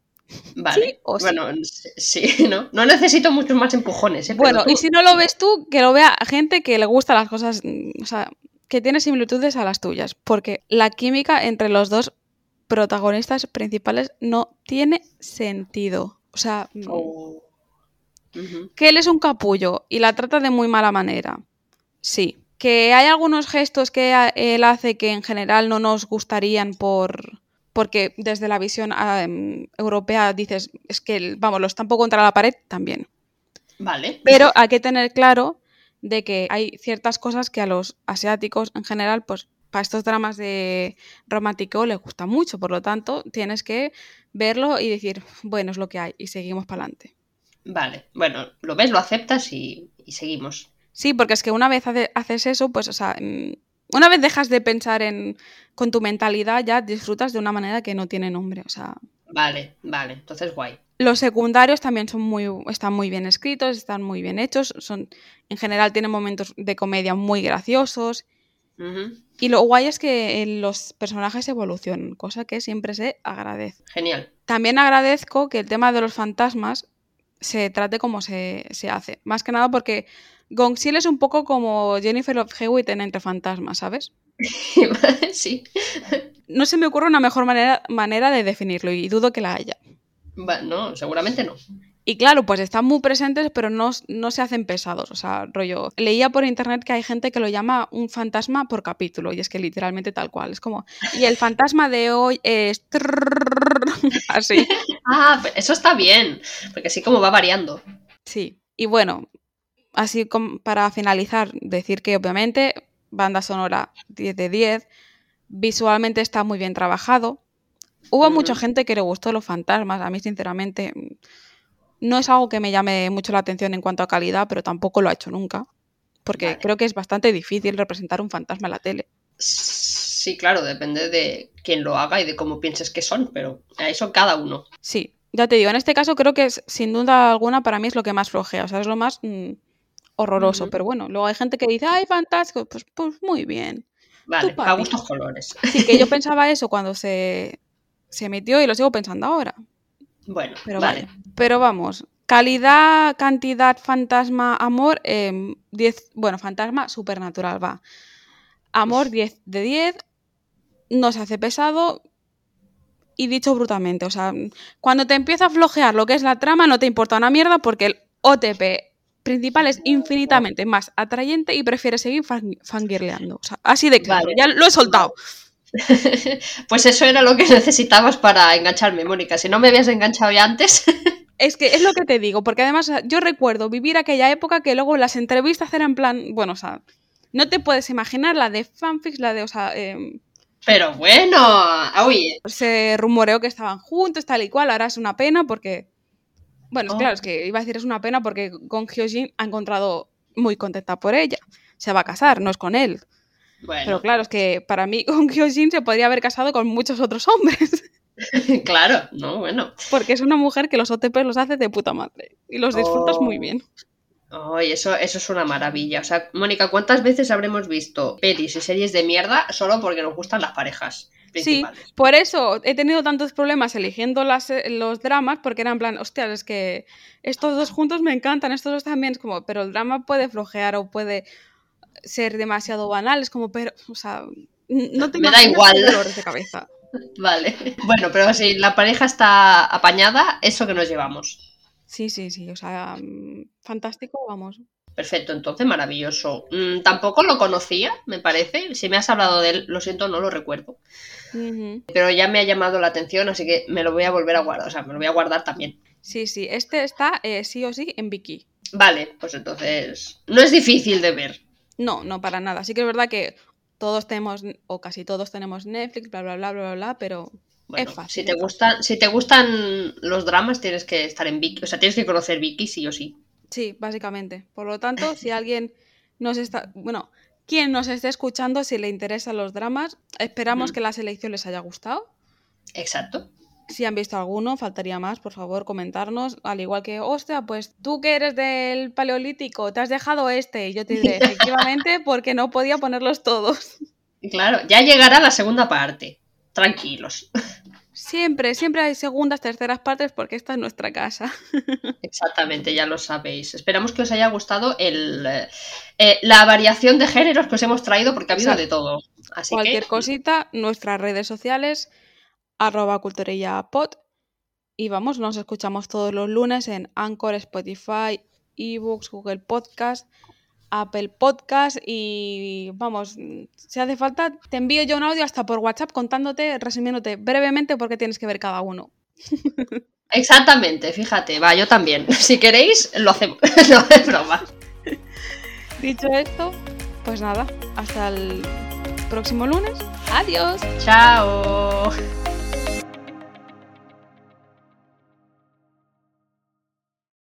Vale. ¿Sí o sí? bueno, sí, ¿no? No necesito muchos más empujones, ¿eh? Bueno, tú- y si no lo ves tú, que lo vea gente que le gusta las cosas, o sea, que tiene similitudes a las tuyas, porque la química entre los dos protagonistas principales no tiene sentido. O sea, mm, Oh. Que él es un capullo y la trata de muy mala manera. Sí. Que hay algunos gestos que a- él hace que en general no nos gustarían por porque desde la visión europea dices, es que, vamos, lo estampo contra la pared también. Vale. Pero hay que tener claro de que hay ciertas cosas que a los asiáticos en general, pues para estos dramas de romántico les gusta mucho, por lo tanto tienes que verlo y decir, bueno, es lo que hay y seguimos para adelante. Vale, bueno, lo ves, lo aceptas y, y seguimos. Sí, porque es que una vez hace- haces eso, pues, o sea, mm, una vez dejas de pensar en con tu mentalidad, ya disfrutas de una manera que no tiene nombre. O sea, Vale, vale, entonces guay. los secundarios también son muy, están muy bien escritos, están muy bien hechos, son, en general tienen momentos de comedia muy graciosos. Y lo guay es que eh, los personajes evolucionan, cosa que siempre se agradece. Genial. También agradezco que el tema de los fantasmas se trate como se, se hace. Más que nada porque Gong es un poco como Jennifer Love Hewitt en Entre Fantasmas, ¿sabes? sí. No se me ocurre una mejor manera, manera de definirlo y dudo que la haya. Va- no, seguramente no. Y claro, pues están muy presentes, pero no, no se hacen pesados. O sea, rollo. Leía por internet que hay gente que lo llama un fantasma por capítulo, y es que literalmente tal cual. Es como. Y el fantasma de hoy es. Así. Ah, eso está bien, porque así como va variando. Sí. Y bueno, así como para finalizar, decir que obviamente, banda sonora 10 de 10, visualmente está muy bien trabajado. Hubo mucha gente que le gustó los fantasmas. A mí, sinceramente, no es algo que me llame mucho la atención en cuanto a calidad, pero tampoco lo ha hecho nunca. Porque Vale. creo que es bastante difícil representar un fantasma en la tele. Sí, claro, depende de quién lo haga y de cómo pienses que son, pero eso cada uno. Sí, ya te digo, en este caso creo que es, sin duda alguna para mí es lo que más flojea, o sea, es lo más mm, horroroso. Pero bueno, luego hay gente que dice, ¡ay, fantástico! Pues, pues muy bien. Vale, a gustos colores. Sí, que yo pensaba eso cuando se, se emitió y lo sigo pensando ahora. Bueno, Pero vale. vale. Pero vamos, calidad, cantidad, fantasma, amor, em, 10, bueno, fantasma supernatural, va. Amor 10 de 10, no se hace pesado y dicho brutalmente, o sea, cuando te empieza a flojear lo que es la trama no te importa una mierda porque el OTP principal es infinitamente más atrayente y prefieres seguir fan- fangirleando. O sea, así de claro, Vale. ya lo he soltado. Pues eso era lo que necesitabas para engancharme, Mónica. Si no me habías enganchado ya antes. Es que es lo que te digo, porque además yo recuerdo vivir aquella época que luego las entrevistas eran en plan, bueno, o sea, no te puedes imaginar la de fanfics, la de, o sea, em, Pero bueno, oye, se rumoreó que estaban juntos, tal y cual, ahora es una pena porque, bueno, Oh. claro, es que iba a decir es una pena porque Gong Hyojin ha encontrado muy contenta por ella, se va a casar, no es con él, bueno, pero claro, es que para mí Gong Hyojin se podría haber casado con muchos otros hombres, claro, no, bueno. porque es una mujer que los OTP los hace de puta madre y los disfrutas muy Oh. bien. Ay, eso, eso es una maravilla. O sea, Mónica, ¿cuántas veces habremos visto pelis y series de mierda solo porque nos gustan las parejas Sí, por eso he tenido tantos problemas eligiendo las, eh, los dramas, porque eran en plan, hostia, es que estos dos juntos me encantan, estos dos también, es como, pero el drama puede flojear o puede ser demasiado banal, es como, pero, o sea, no te Me da igual. dolores de cabeza. Vale. Bueno, pero si la pareja está apañada, eso que nos llevamos. Sí, sí, sí, o sea, mm, fantástico, vamos. Perfecto, entonces maravilloso. Mm, tampoco lo conocía, me parece. Si me has hablado de él, lo siento, no lo recuerdo. Pero ya me ha llamado la atención, así que me lo voy a volver a guardar. O sea, me lo voy a guardar también. Sí, sí, este está eh, sí o sí en Viki. Vale, pues entonces no es difícil de ver. No, no para nada. Sí que es verdad que todos tenemos, o casi todos tenemos Netflix, bla, bla, bla, bla, bla, bla, pero Bueno, Es fácil, si te gustan, si te gustan los dramas, tienes que estar en Viki. O sea, tienes que conocer Viki sí o sí. Sí, básicamente. Por lo tanto, si alguien nos está, bueno, quien nos esté escuchando, si le interesan los dramas, esperamos Ujú. que la selección les haya gustado. Exacto. Si han visto alguno, faltaría más, por favor, comentarnos. Al igual que, hostia, pues tú que eres del paleolítico, te has dejado este. Y yo te diré, efectivamente, porque no podía ponerlos todos. Claro, ya llegará la segunda parte. Tranquilos. Siempre, siempre hay segundas, terceras partes, porque esta es nuestra casa. Exactamente, ya lo sabéis. Esperamos que os haya gustado el, eh, eh, la variación de géneros que os hemos traído, porque ha habido Exacto. de todo. Así Cualquier que, cosita, nuestras redes sociales, arroba culturillapod. Y vamos, nos escuchamos todos los lunes en Anchor, Spotify, eBooks, Google Podcast, Apple Podcast y vamos, si hace falta, te envío yo un audio hasta por WhatsApp contándote, resumiéndote brevemente por qué tienes que ver cada uno. Exactamente, fíjate, va, yo también. Si queréis, lo hacemos, no es broma. Dicho esto, pues nada, hasta el próximo lunes. Adiós. Chao.